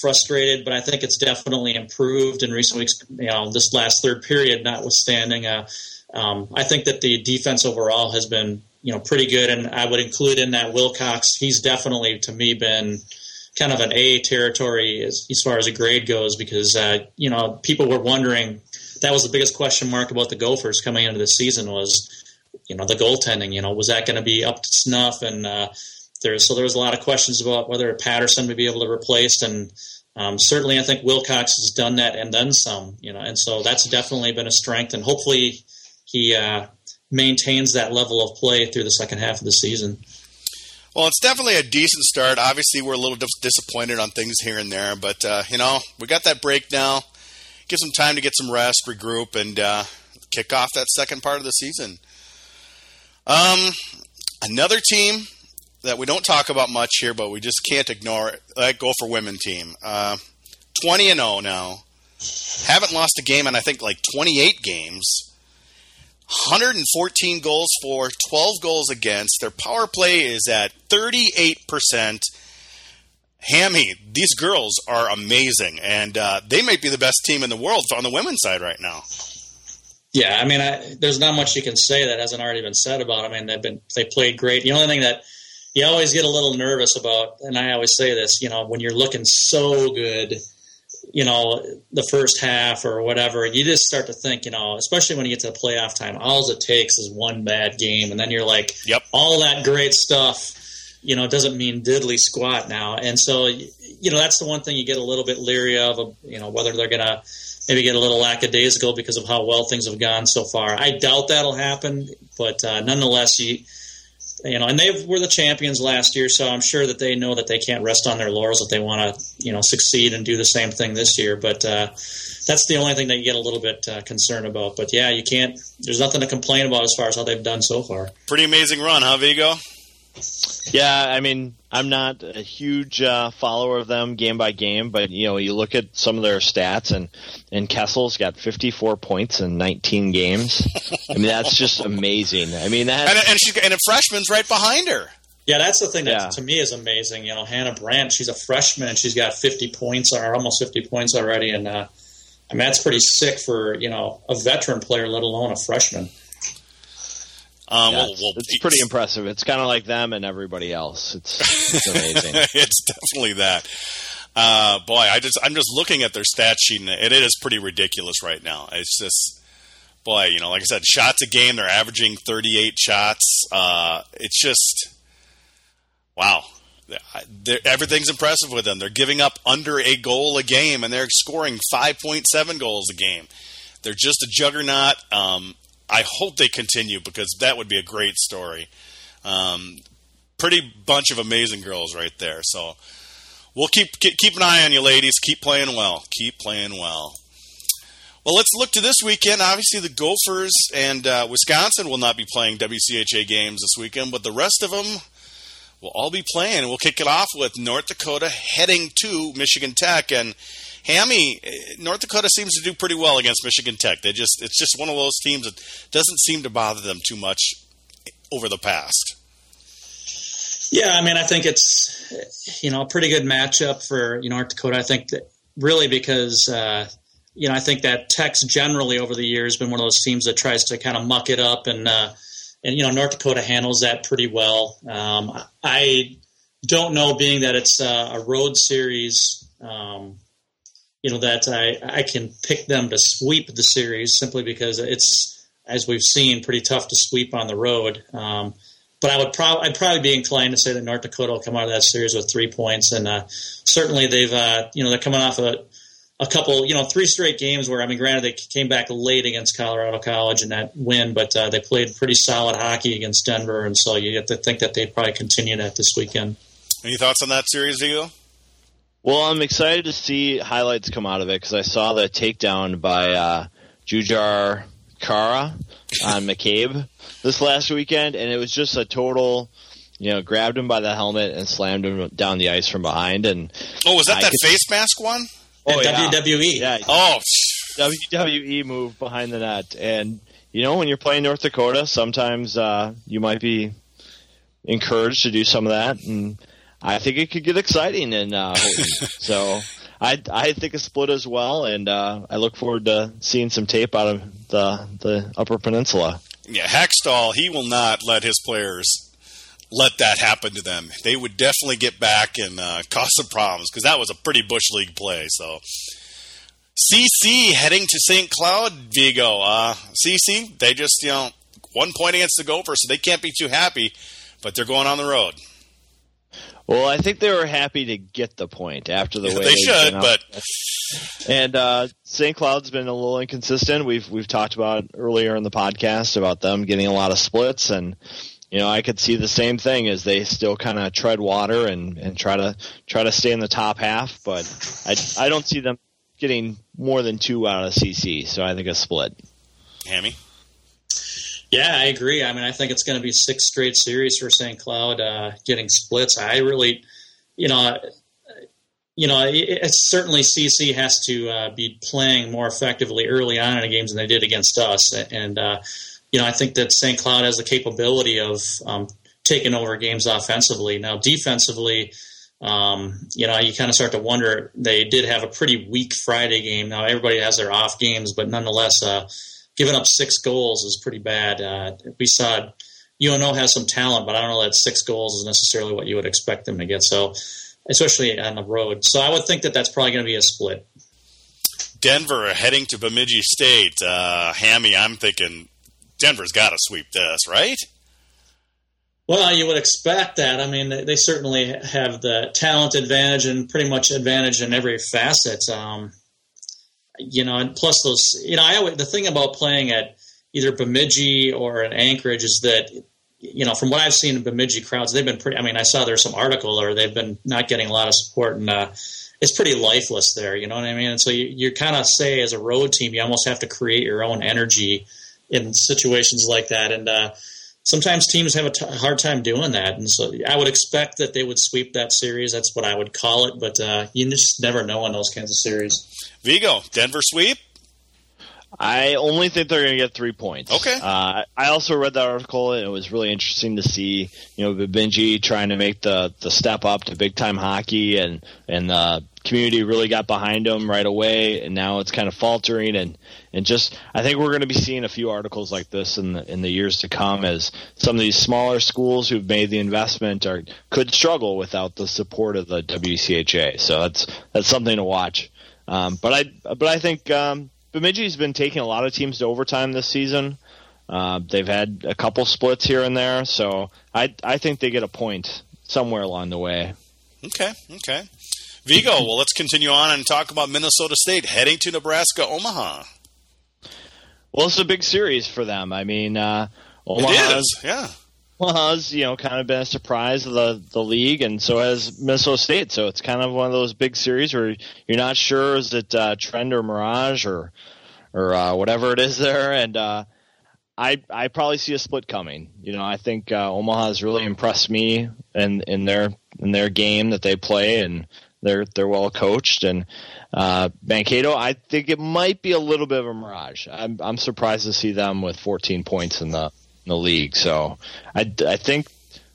[SPEAKER 2] frustrated, but I think it's definitely improved in recent weeks. You know, this last third period, notwithstanding, uh, um, I think that the defense overall has been you know pretty good, and I would include in that Wilcox. He's definitely to me been kind of an A territory as, as far as a grade goes because uh, you know people were wondering that was the biggest question mark about the Gophers coming into the season was you know the goaltending. You know, was that going to be up to snuff and uh, there, so there was a lot of questions about whether Patterson would be able to replace, and um, certainly I think Wilcox has done that and then some. You know, and so that's definitely been a strength, and hopefully he uh, maintains that level of play through the second half of the season.
[SPEAKER 1] Well, it's definitely a decent start. Obviously, we're a little disappointed on things here and there, but uh, you know we got that break now. Give some time to get some rest, regroup, and uh, kick off that second part of the season. Um, another team that we don't talk about much here, but we just can't ignore it. That Gopher women team, uh, twenty and zero oh now. Haven't lost a game in I think like twenty eight games. 114 goals for, 12 goals against. Their power play is at 38%. Hammy, these girls are amazing, and uh, they might be the best team in the world on the women's side right now.
[SPEAKER 2] Yeah, I mean, I, there's not much you can say that hasn't already been said about. Them. I mean, they've been they played great. The only thing that you always get a little nervous about, and I always say this, you know, when you're looking so good, you know, the first half or whatever, you just start to think, you know, especially when you get to the playoff time, all it takes is one bad game, and then you're like,
[SPEAKER 1] yep.
[SPEAKER 2] all that great stuff, you know, doesn't mean diddly squat now. And so, you know, that's the one thing you get a little bit leery of, you know, whether they're going to maybe get a little lackadaisical because of how well things have gone so far. I doubt that'll happen, but uh, nonetheless, you you know, and they were the champions last year, so I'm sure that they know that they can't rest on their laurels if they want to, you know, succeed and do the same thing this year. But uh, that's the only thing that you get a little bit uh, concerned about. But yeah, you can't. There's nothing to complain about as far as how they've done so far.
[SPEAKER 1] Pretty amazing run, huh, Vigo?
[SPEAKER 3] Yeah, I mean, I'm not a huge uh, follower of them game by game, but you know, you look at some of their stats, and and Kessel's got 54 points in 19 games. I mean, that's just amazing. I mean, that
[SPEAKER 1] and, and she's and a freshman's right behind her.
[SPEAKER 2] Yeah, that's the thing that yeah. to me is amazing. You know, Hannah Brandt, she's a freshman and she's got 50 points or almost 50 points already, and uh, I mean that's pretty sick for you know a veteran player, let alone a freshman.
[SPEAKER 3] Um, yeah, well, well, it's pretty impressive. It's kind of like them and everybody else. It's, it's amazing. [LAUGHS]
[SPEAKER 1] it's definitely that. Uh, boy, I just I'm just looking at their stat sheet and it is pretty ridiculous right now. It's just boy, you know, like I said, shots a game. They're averaging 38 shots. Uh, it's just wow. They're, everything's impressive with them. They're giving up under a goal a game, and they're scoring 5.7 goals a game. They're just a juggernaut. Um, I hope they continue because that would be a great story. Um, pretty bunch of amazing girls right there. So we'll keep keep an eye on you, ladies. Keep playing well. Keep playing well. Well, let's look to this weekend. Obviously, the Gophers and uh, Wisconsin will not be playing WCHA games this weekend, but the rest of them will all be playing. We'll kick it off with North Dakota heading to Michigan Tech and Hammy, North Dakota seems to do pretty well against Michigan Tech. They just it's just one of those teams that doesn't seem to bother them too much over the past.
[SPEAKER 2] Yeah, I mean, I think it's you know a pretty good matchup for you know, North Dakota. I think that really because uh, you know I think that Tech's generally over the years been one of those teams that tries to kind of muck it up and uh, and you know North Dakota handles that pretty well. Um, I don't know, being that it's a road series. Um, you know that I I can pick them to sweep the series simply because it's as we've seen pretty tough to sweep on the road. Um, but I would probably I'd probably be inclined to say that North Dakota will come out of that series with three points, and uh, certainly they've uh, you know they're coming off a a couple, you know, three straight games where I mean, granted they came back late against Colorado College in that win, but uh, they played pretty solid hockey against Denver, and so you have to think that they probably continue that this weekend.
[SPEAKER 1] Any thoughts on that series, Vigo?
[SPEAKER 3] Well, I'm excited to see highlights come out of it because I saw the takedown by uh, Jujhar Khaira on [LAUGHS] McCabe this last weekend, and it was just a total. You know, grabbed him by the helmet and slammed him down the ice from behind. And
[SPEAKER 1] oh, was that I that could, face mask one?
[SPEAKER 2] Oh, yeah. WWE.
[SPEAKER 3] Yeah.
[SPEAKER 1] Oh,
[SPEAKER 3] WWE move behind the net, and you know when you're playing North Dakota, sometimes uh, you might be encouraged to do some of that, and I think it could get exciting in uh, [LAUGHS] so I I think a split as well, and uh, I look forward to seeing some tape out of the the Upper Peninsula.
[SPEAKER 1] Yeah, Hextall, he will not let his players let that happen to them. They would definitely get back and uh, cause some problems because that was a pretty bush league play. So. CC heading to St. Cloud, Vigo. Uh, CC, they just, you know, one point against the Gophers, so they can't be too happy, but they're going on the road.
[SPEAKER 3] Well, I think they were happy to get the point after the
[SPEAKER 1] yeah,
[SPEAKER 3] way
[SPEAKER 1] they should, but
[SPEAKER 3] and uh, St. Cloud's been a little inconsistent. We've we've talked about earlier in the podcast about them getting a lot of splits, and you know I could see the same thing as they still kind of tread water and and try to try to stay in the top half, but I I don't see them getting more than two out of CC, so I think a split.
[SPEAKER 1] Hammy.
[SPEAKER 2] Yeah, I agree. I mean, I think it's going to be six straight series for St. Cloud uh, getting splits. I really, you know, you know, it's certainly CC has to uh, be playing more effectively early on in the games than they did against us, and uh, you know, I think that St. Cloud has the capability of um, taking over games offensively. Now, defensively. Um, you know, you kind of start to wonder. They did have a pretty weak Friday game. Now everybody has their off games, but nonetheless, uh, giving up six goals is pretty bad. Uh, we saw UNO has some talent, but I don't know that six goals is necessarily what you would expect them to get. So, especially on the road. So, I would think that that's probably going to be a split.
[SPEAKER 1] Denver heading to Bemidji State. Uh, Hammy, I'm thinking Denver's got to sweep this, right?
[SPEAKER 2] Well, you would expect that. I mean, they, they certainly have the talent advantage and pretty much advantage in every facet. Um, you know, and plus those, you know, I always, the thing about playing at either Bemidji or at Anchorage is that, you know, from what I've seen in Bemidji crowds, they've been pretty. I mean, I saw there's some article or they've been not getting a lot of support, and uh, it's pretty lifeless there. You know what I mean? And so you, you kind of say as a road team, you almost have to create your own energy in situations like that, and uh, sometimes teams have a, t- hard time doing that. And so I would expect that they would sweep that series. That's what I would call it, but uh, you just never know in those kinds of series.
[SPEAKER 1] Vigo, Denver sweep.
[SPEAKER 3] I only think they're going to get three points.
[SPEAKER 1] Okay.
[SPEAKER 3] Uh, I also read that article, and it was really interesting to see, you know, Bemidji trying to make the, the step up to big time hockey, and and the community really got behind him right away, and now it's kind of faltering, and and just I think we're going to be seeing a few articles like this in the in the years to come as some of these smaller schools who've made the investment are could struggle without the support of the WCHA. So that's that's something to watch. Um, but I but I think. Um, Bemidji's been taking a lot of teams to overtime this season. Uh, they've had a couple splits here and there, so I I think they get a point somewhere along the way.
[SPEAKER 1] Okay, okay. Vigo, well, let's continue on and talk about Minnesota State heading to Nebraska, Omaha.
[SPEAKER 3] Well, it's a big series for them. I mean, uh,
[SPEAKER 1] Omaha is, yeah.
[SPEAKER 3] Omaha's, you know, kind of been a surprise of the, the league, and so has Minnesota State. So it's kind of one of those big series where you're not sure is it uh, trend or mirage or or uh, whatever it is there. And uh, I I probably see a split coming. You know, I think uh, Omaha has really impressed me in in their in their game that they play, and they're they're well coached. And uh, Mankato, I think it might be a little bit of a mirage. I'm I'm surprised to see them with 14 points in the in the league. So I, I think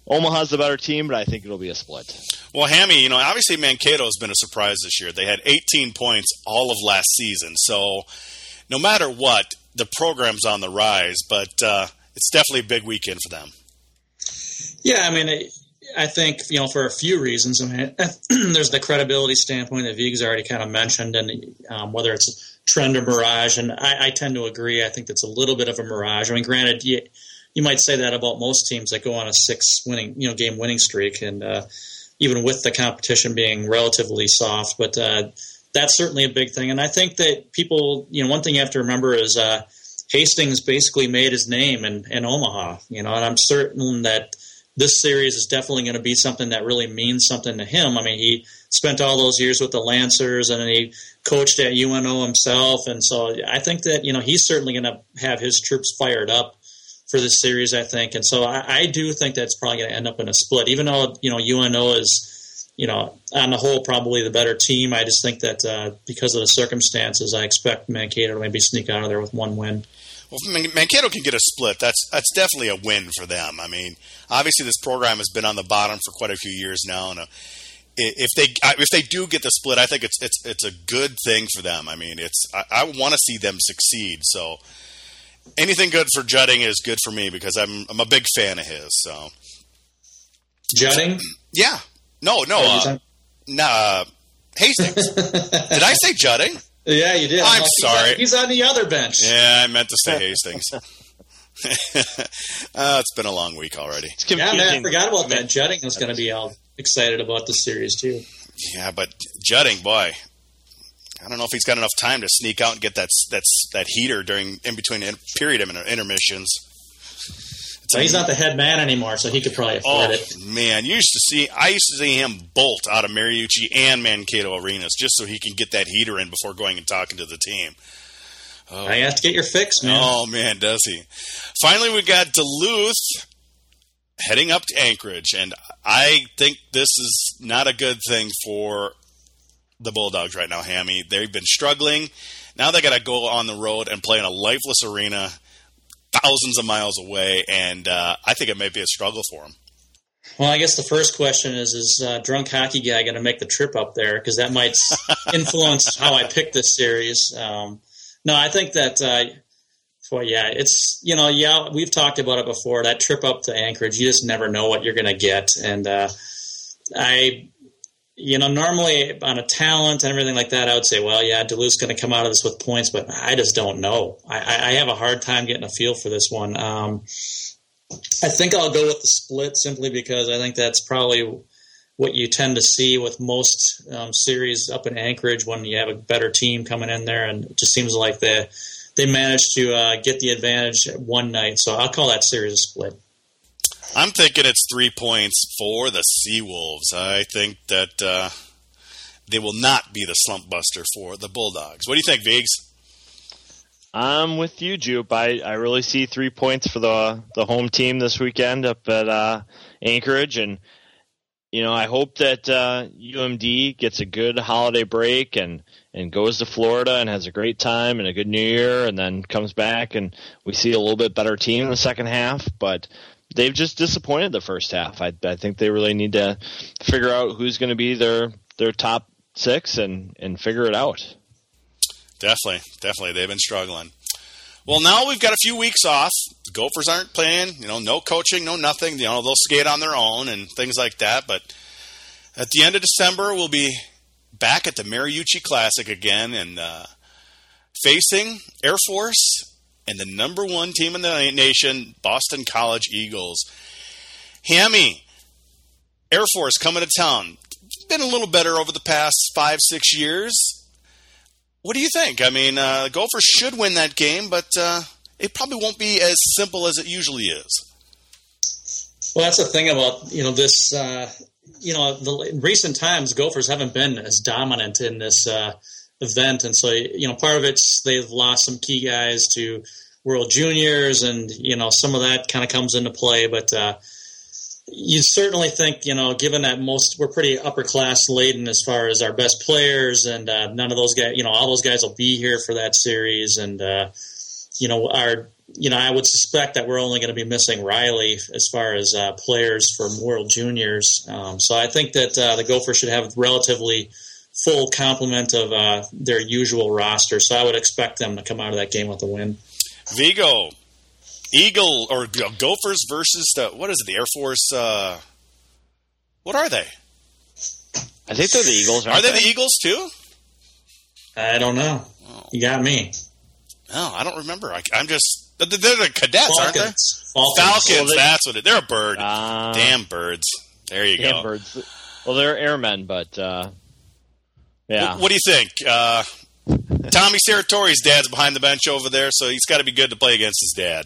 [SPEAKER 3] Omaha's the better team, but I think it'll be a split.
[SPEAKER 1] Well, Hammy, you know, obviously Mankato has been a surprise this year. They had 18 points all of last season. So no matter what, the program's on the rise, but uh, it's definitely a big weekend for them.
[SPEAKER 2] Yeah, I mean, I think you know for a few reasons. I mean, [CLEARS THROAT] there's the credibility standpoint that Vig's already kind of mentioned, and um, whether it's trend or mirage, and I, I, tend to agree. I think that's a little bit of a mirage. I mean, granted, you, you might say that about most teams that go on a six winning, you know, game winning streak, and uh, even with the competition being relatively soft, but uh, that's certainly a big thing. And I think that people, you know, one thing you have to remember is uh, Hastings basically made his name in, in Omaha, you know, and I'm certain that this series is definitely going to be something that really means something to him. I mean, he spent all those years with the Lancers and he coached at UNO himself. And so I think that, you know, he's certainly going to have his troops fired up for this series, I think. And so I, I do think that's probably going to end up in a split, even though, you know, UNO is, you know, on the whole, probably the better team. I just think that uh, because of the circumstances, I expect Mankato to maybe sneak out of there with one win.
[SPEAKER 1] Well, Mankato can get a split. That's that's definitely a win for them. I mean, obviously this program has been on the bottom for quite a few years now, and uh, if they if they do get the split, I think it's it's it's a good thing for them. I mean, it's I, I want to see them succeed. So anything good for Jutting is good for me because I'm I'm a big fan of his. So
[SPEAKER 2] Jutting,
[SPEAKER 1] yeah, no, no, uh, no, uh, Hastings. [LAUGHS] Did I say Jutting?
[SPEAKER 2] Yeah, you did.
[SPEAKER 1] I'm, sorry.
[SPEAKER 2] He's on, he's on, the other bench.
[SPEAKER 1] Yeah, I meant to say Hastings. [LAUGHS] [LAUGHS] uh, it's been a long week already.
[SPEAKER 2] Yeah, man, I forgot about that. Jutting is going to be all excited about the series too.
[SPEAKER 1] Yeah, but Jutting, boy, I don't know if he's got enough time to sneak out and get that that's that heater during in between in, period intermissions.
[SPEAKER 2] So he's not the head man anymore, so he could probably afford
[SPEAKER 1] oh,
[SPEAKER 2] it.
[SPEAKER 1] Man, you used to see I used to see him bolt out of Mariucci and Mankato arenas just so he can get that heater in before going and talking to the team.
[SPEAKER 2] Oh. I have to get your fix, man.
[SPEAKER 1] Oh man, does he? Finally, we got Duluth heading up to Anchorage, and I think this is not a good thing for the Bulldogs right now, Hammy. They've been struggling. Now they got to go on the road and play in a lifeless arena, thousands of miles away, and uh, I think it may be a struggle for them.
[SPEAKER 2] Well, I guess the first question is: Is uh, drunk hockey guy going to make the trip up there? Because that might [LAUGHS] influence how I pick this series. Um, no, I think that. Uh, well, yeah, it's you know, yeah, we've talked about it before. That trip up to Anchorage, you just never know what you're going to get, and uh, I you know, normally on a talent and everything like that, I would say, well, yeah, Duluth's going to come out of this with points, but I just don't know. I, I have a hard time getting a feel for this one. Um, I think I'll go with the split simply because I think that's probably what you tend to see with most um, series up in Anchorage when you have a better team coming in there, and it just seems like they they managed to uh, get the advantage one night. So I'll call that series a split.
[SPEAKER 1] I'm thinking it's three points for the Seawolves. I think that uh, they will not be the slump buster for the Bulldogs. What do you think, Viggs?
[SPEAKER 3] I'm with you, Jupe. I, I really see three points for the the home team this weekend up at uh, Anchorage, and you know I hope that uh, UMD gets a good holiday break and and goes to Florida and has a great time and a good New Year, and then comes back and we see a little bit better team in the second half. But they've just disappointed the first half. I, I think they really need to figure out who's going to be their their top six and and figure it out.
[SPEAKER 1] Definitely, definitely, they've been struggling. Well, now we've got a few weeks off. The Gophers aren't playing. You know, no coaching, no nothing. You know, they'll skate on their own and things like that. But at the end of December, we'll be back at the Mariucci Classic again and uh, facing Air Force and the number one team in the nation, Boston College Eagles. Hammy, Air Force coming to town. Been a little better over the past five, six years. What do you think? I mean, uh, Gophers should win that game, but uh, it probably won't be as simple as it usually is.
[SPEAKER 2] Well, that's the thing about you know this. Uh, you know, the, in recent times, Gophers haven't been as dominant in this uh, event, and so you know, part of it's they've lost some key guys to World Juniors, and you know, some of that kind of comes into play. But uh, you certainly think, you know, given that most we're pretty upper class laden as far as our best players, and uh, none of those guys, you know, all those guys will be here for that series, and uh, you know, our, you know, I would suspect that we're only going to be missing Riley as far as uh, players from World Juniors. Um, so I think that uh, the Gophers should have relatively full complement of uh, their usual roster. So I would expect them to come out of that game with a win.
[SPEAKER 1] Vigo, Eagle or Gophers versus the what is it? The Air Force. Uh, what are they?
[SPEAKER 3] I think they're the Eagles.
[SPEAKER 1] Are they,
[SPEAKER 3] they,
[SPEAKER 1] the Eagles too?
[SPEAKER 2] I don't know. Oh. You got me.
[SPEAKER 1] No, I don't remember. I, am just they're the cadets,
[SPEAKER 2] Falcons.
[SPEAKER 1] aren't they?
[SPEAKER 2] Falcons.
[SPEAKER 1] Falcons. Well, they, that's what it. They're a bird. Uh, damn birds. There you
[SPEAKER 3] damn
[SPEAKER 1] go.
[SPEAKER 3] Birds. Well, they're airmen, but uh, yeah.
[SPEAKER 1] What, what, do you think? Uh, Tommy Serratore's dad's behind the bench over there, so he's got to be good to play against his dad.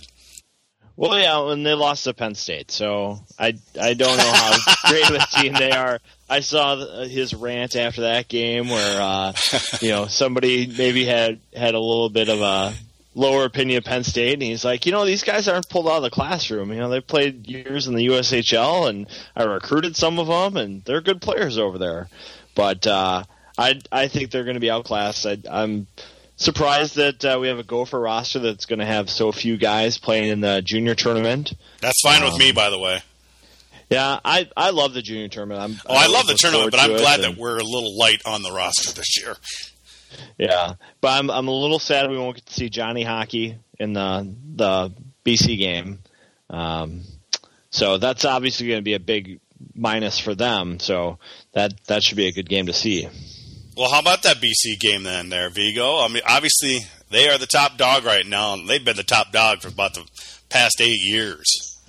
[SPEAKER 3] Well, yeah, and they lost to Penn State, so I I don't know how [LAUGHS] great of a team they are. I saw his rant after that game where uh, you know somebody maybe had had a little bit of a lower opinion of Penn State, and he's like, you know, these guys aren't pulled out of the classroom. You know, they played years in the USHL, and I recruited some of them, and they're good players over there. But uh, I I think they're going to be outclassed. I, I'm surprised that uh, we have a Gopher roster that's going to have so few guys playing in the junior tournament.
[SPEAKER 1] That's fine um, with me, by the way.
[SPEAKER 3] Yeah, I I love the junior tournament. I'm,
[SPEAKER 1] oh, I, I love the tournament, but I'm glad that we're a little light on the roster this year.
[SPEAKER 3] Yeah, but I'm I'm a little sad we won't get to see Johnny Hockey in the the BC game. Um, so that's obviously going to be a big minus for them. So that that should be a good game to see.
[SPEAKER 1] Well, how about that BC game then, there, Vigo? I mean, obviously they are the top dog right now, and they've been the top dog for about the past eight years.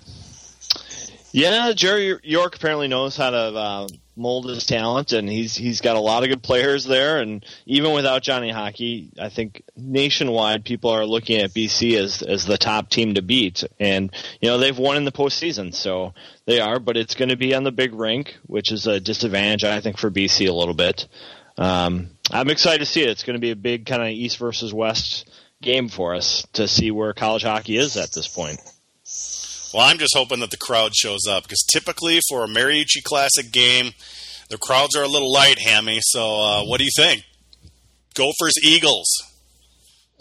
[SPEAKER 3] Yeah, Jerry York apparently knows how to uh, mold his talent, and he's he's got a lot of good players there. And even without Johnny Hockey, I think nationwide people are looking at BC as as the top team to beat. And you know they've won in the postseason, so they are. But it's going to be on the big rink, which is a disadvantage, I think, for BC a little bit um, I'm excited to see it. It's going to be a big kind of East versus West game for us to see where college hockey is at this point.
[SPEAKER 1] Well, I'm just hoping that the crowd shows up because typically for a Mariucci Classic game, the crowds are a little light, Hammy. So, uh, what do you think? Gophers Eagles.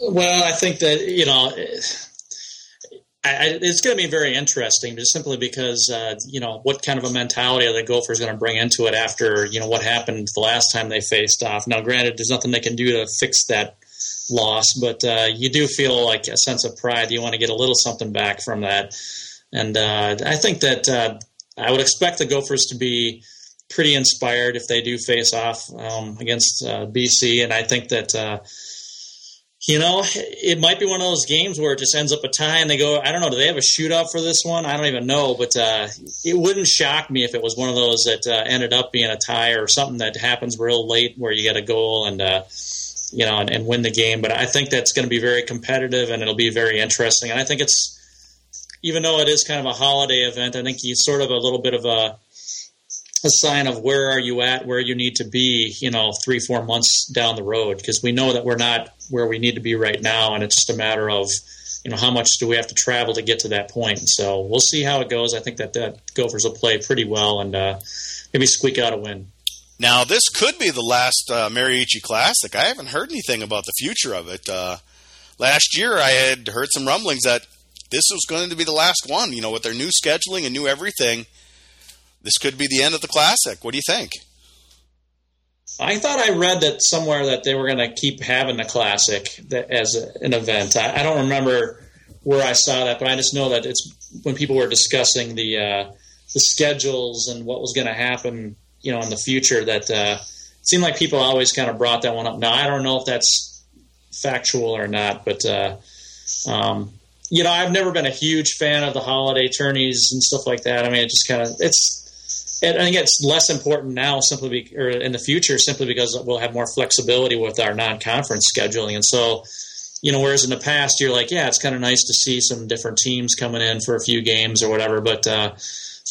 [SPEAKER 2] Well, I think that you know I, it's going to be very interesting, just simply because uh, you know what kind of a mentality are the Gophers going to bring into it after you know what happened the last time they faced off. Now, granted, there's nothing they can do to fix that loss, but uh, you do feel like a sense of pride. You want to get a little something back from that, and uh, I think that uh, I would expect the Gophers to be pretty inspired if they do face off um, against uh, BC, and I think that uh, You know, it might be one of those games where it just ends up a tie and they go, I don't know, do they have a shootout for this one? I don't even know, but uh, it wouldn't shock me if it was one of those that uh, ended up being a tie or something that happens real late where you get a goal and, uh, you know, and, and win the game. But I think that's going to be very competitive and it'll be very interesting. And I think it's, even though it is kind of a holiday event, I think he's sort of a little bit of a a sign of where are you at, where you need to be, you know, three, four months down the road, because we know that we're not where we need to be right now, and it's just a matter of, you know, how much do we have to travel to get to that point. So we'll see how it goes. I think that the Gophers will play pretty well and uh, maybe squeak out a win.
[SPEAKER 1] Now, this could be the last uh, Mariucci Classic. I haven't heard anything about the future of it. Uh, last year, I had heard some rumblings that this was going to be the last one. You know, with their new scheduling and new everything this could be the end of the classic. What do you think?
[SPEAKER 2] I thought I read that somewhere that they were going to keep having the classic as an event. I, I, don't remember where I saw that, but I just know that it's when people were discussing the uh, the schedules and what was going to happen, you know, in the future. That uh, it seemed like people always kind of brought that one up. Now I don't know if that's factual or not, but uh, um, you know, I've never been a huge fan of the holiday tourneys and stuff like that. I mean, it just kind of it's and I think it's less important now, simply be, or in the future, simply because we'll have more flexibility with our non-conference scheduling. And so, you know, whereas in the past you're like, yeah, it's kind of nice to see some different teams coming in for a few games or whatever, but uh,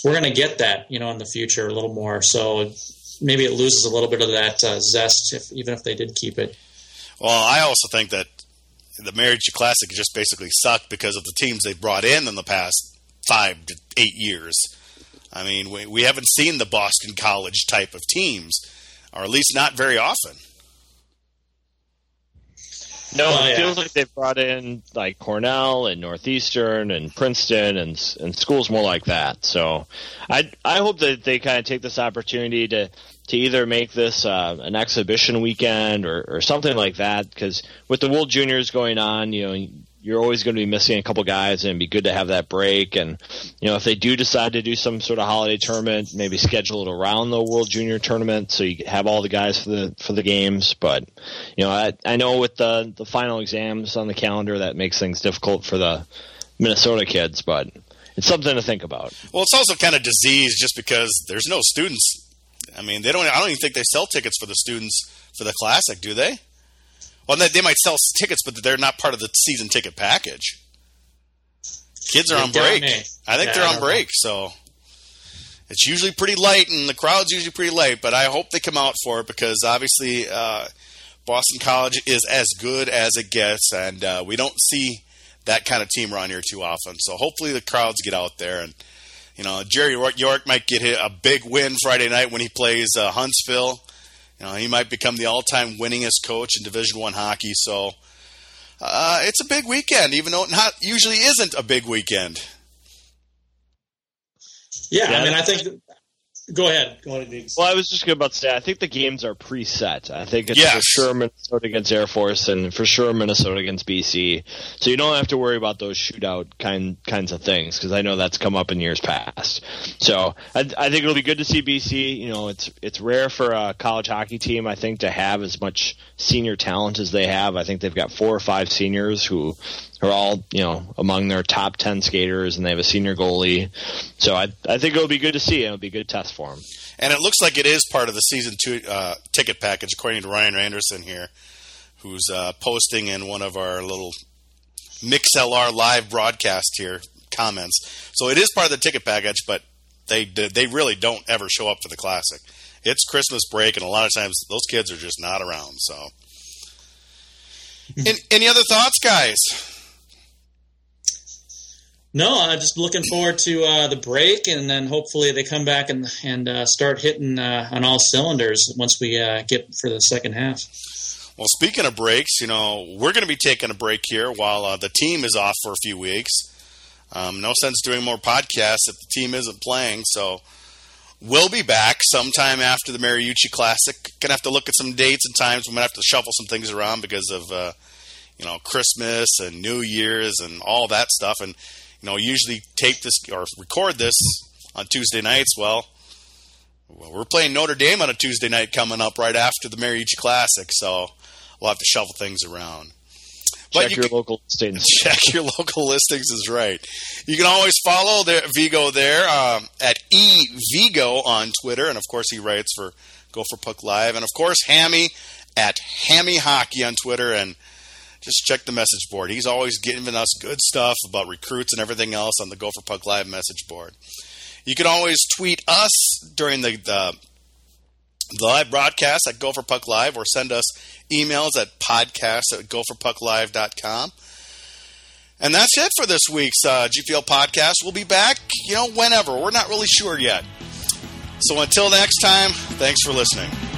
[SPEAKER 2] we're going to get that, you know, in the future a little more. So maybe it loses a little bit of that uh, zest, if, even if they did keep it.
[SPEAKER 1] Well, I also think that the Mariucci Classic just basically sucked because of the teams they brought in in the past five to eight years. I mean, we, we haven't seen the Boston College type of teams, or at least not very often.
[SPEAKER 3] No, oh, it yeah. feels like they've brought in like Cornell and Northeastern and Princeton and and schools more like that. So, I I hope that they kind of take this opportunity to to either make this uh, an exhibition weekend or, or something like that. Because with the World Juniors going on, you know, you're always going to be missing a couple guys, and it'd be good to have that break. And you know, if they do decide to do some sort of holiday tournament, maybe schedule it around the World Junior Tournament so you have all the guys for the for the games. But you know, I I know with the the final exams on the calendar, that makes things difficult for the Minnesota kids, but it's something to think about.
[SPEAKER 1] Well, it's also kind of disease just because there's no students. I mean, they don't. I don't even think they sell tickets for the students for the classic, do they? Well, they, they might sell tickets, but they're not part of the season ticket package. Kids are on break. I think yeah, they're on break, so it's usually pretty light, and the crowd's usually pretty light. But I hope they come out for it because obviously uh, Boston College is as good as it gets, and uh, we don't see that kind of team around here too often. So hopefully the crowds get out there, and you know Jerry York might get a big win Friday night when he plays uh, Huntsville. You know, he might become the all-time winningest coach in Division One hockey. So uh, it's a big weekend, even though it not usually isn't a big weekend.
[SPEAKER 2] Yeah, yeah I mean, I think Go ahead. Go ahead
[SPEAKER 3] well, I was just about to say, I think the games are preset. I think it's yes. for sure Minnesota against Air Force and for sure Minnesota against BC. So you don't have to worry about those shootout kind kinds of things because I know that's come up in years past. So I, I think it'll be good to see BC. You know, it's it's rare for a college hockey team, I think, to have as much senior talent as they have. I think they've got four or five seniors who are all you know among their top ten skaters, and they have a senior goalie. So I I think it'll be good to see. It'll be a good test for them.
[SPEAKER 1] And it looks like it is part of the season two uh, ticket package, according to Ryan Anderson here, who's uh, posting in one of our little MixLR live broadcast here comments. So it is part of the ticket package, but they they really don't ever show up for the classic. It's Christmas break, and a lot of times those kids are just not around. So, [LAUGHS] any other thoughts, guys?
[SPEAKER 2] No, I'm just looking forward to uh, the break, and then hopefully they come back and and uh, start hitting uh, on all cylinders once we uh, get for the second half.
[SPEAKER 1] Well, speaking of breaks, you know we're going to be taking a break here while uh, the team is off for a few weeks. Um, no sense doing more podcasts if the team isn't playing, so we'll be back sometime after the Mariucci Classic. Gonna have to look at some dates and times. We might have to shuffle some things around because of uh, you know Christmas and New Year's and all that stuff, and you know, usually tape this or record this on Tuesday nights. Well, well, we're playing Notre Dame on a Tuesday night coming up right after the Mariucci Classic, so we'll have to shuffle things around.
[SPEAKER 3] Check
[SPEAKER 1] you
[SPEAKER 3] your
[SPEAKER 1] can-
[SPEAKER 3] local listings. [LAUGHS]
[SPEAKER 1] check your local listings is right. You can always follow the, Vigo there um, at eVigo on Twitter, and of course he writes for Gopher Puck Live, and of course Hammy at Hammy Hockey on Twitter, and just check the message board. He's always giving us good stuff about recruits and everything else on the Gopher Puck Live message board. You can always tweet us during the, the the live broadcast at Gopher Puck Live or send us emails at podcast at gopherpucklive.com. And that's it for this week's uh, GPL podcast. We'll be back, you know, whenever. We're not really sure yet. So until next time, thanks for listening.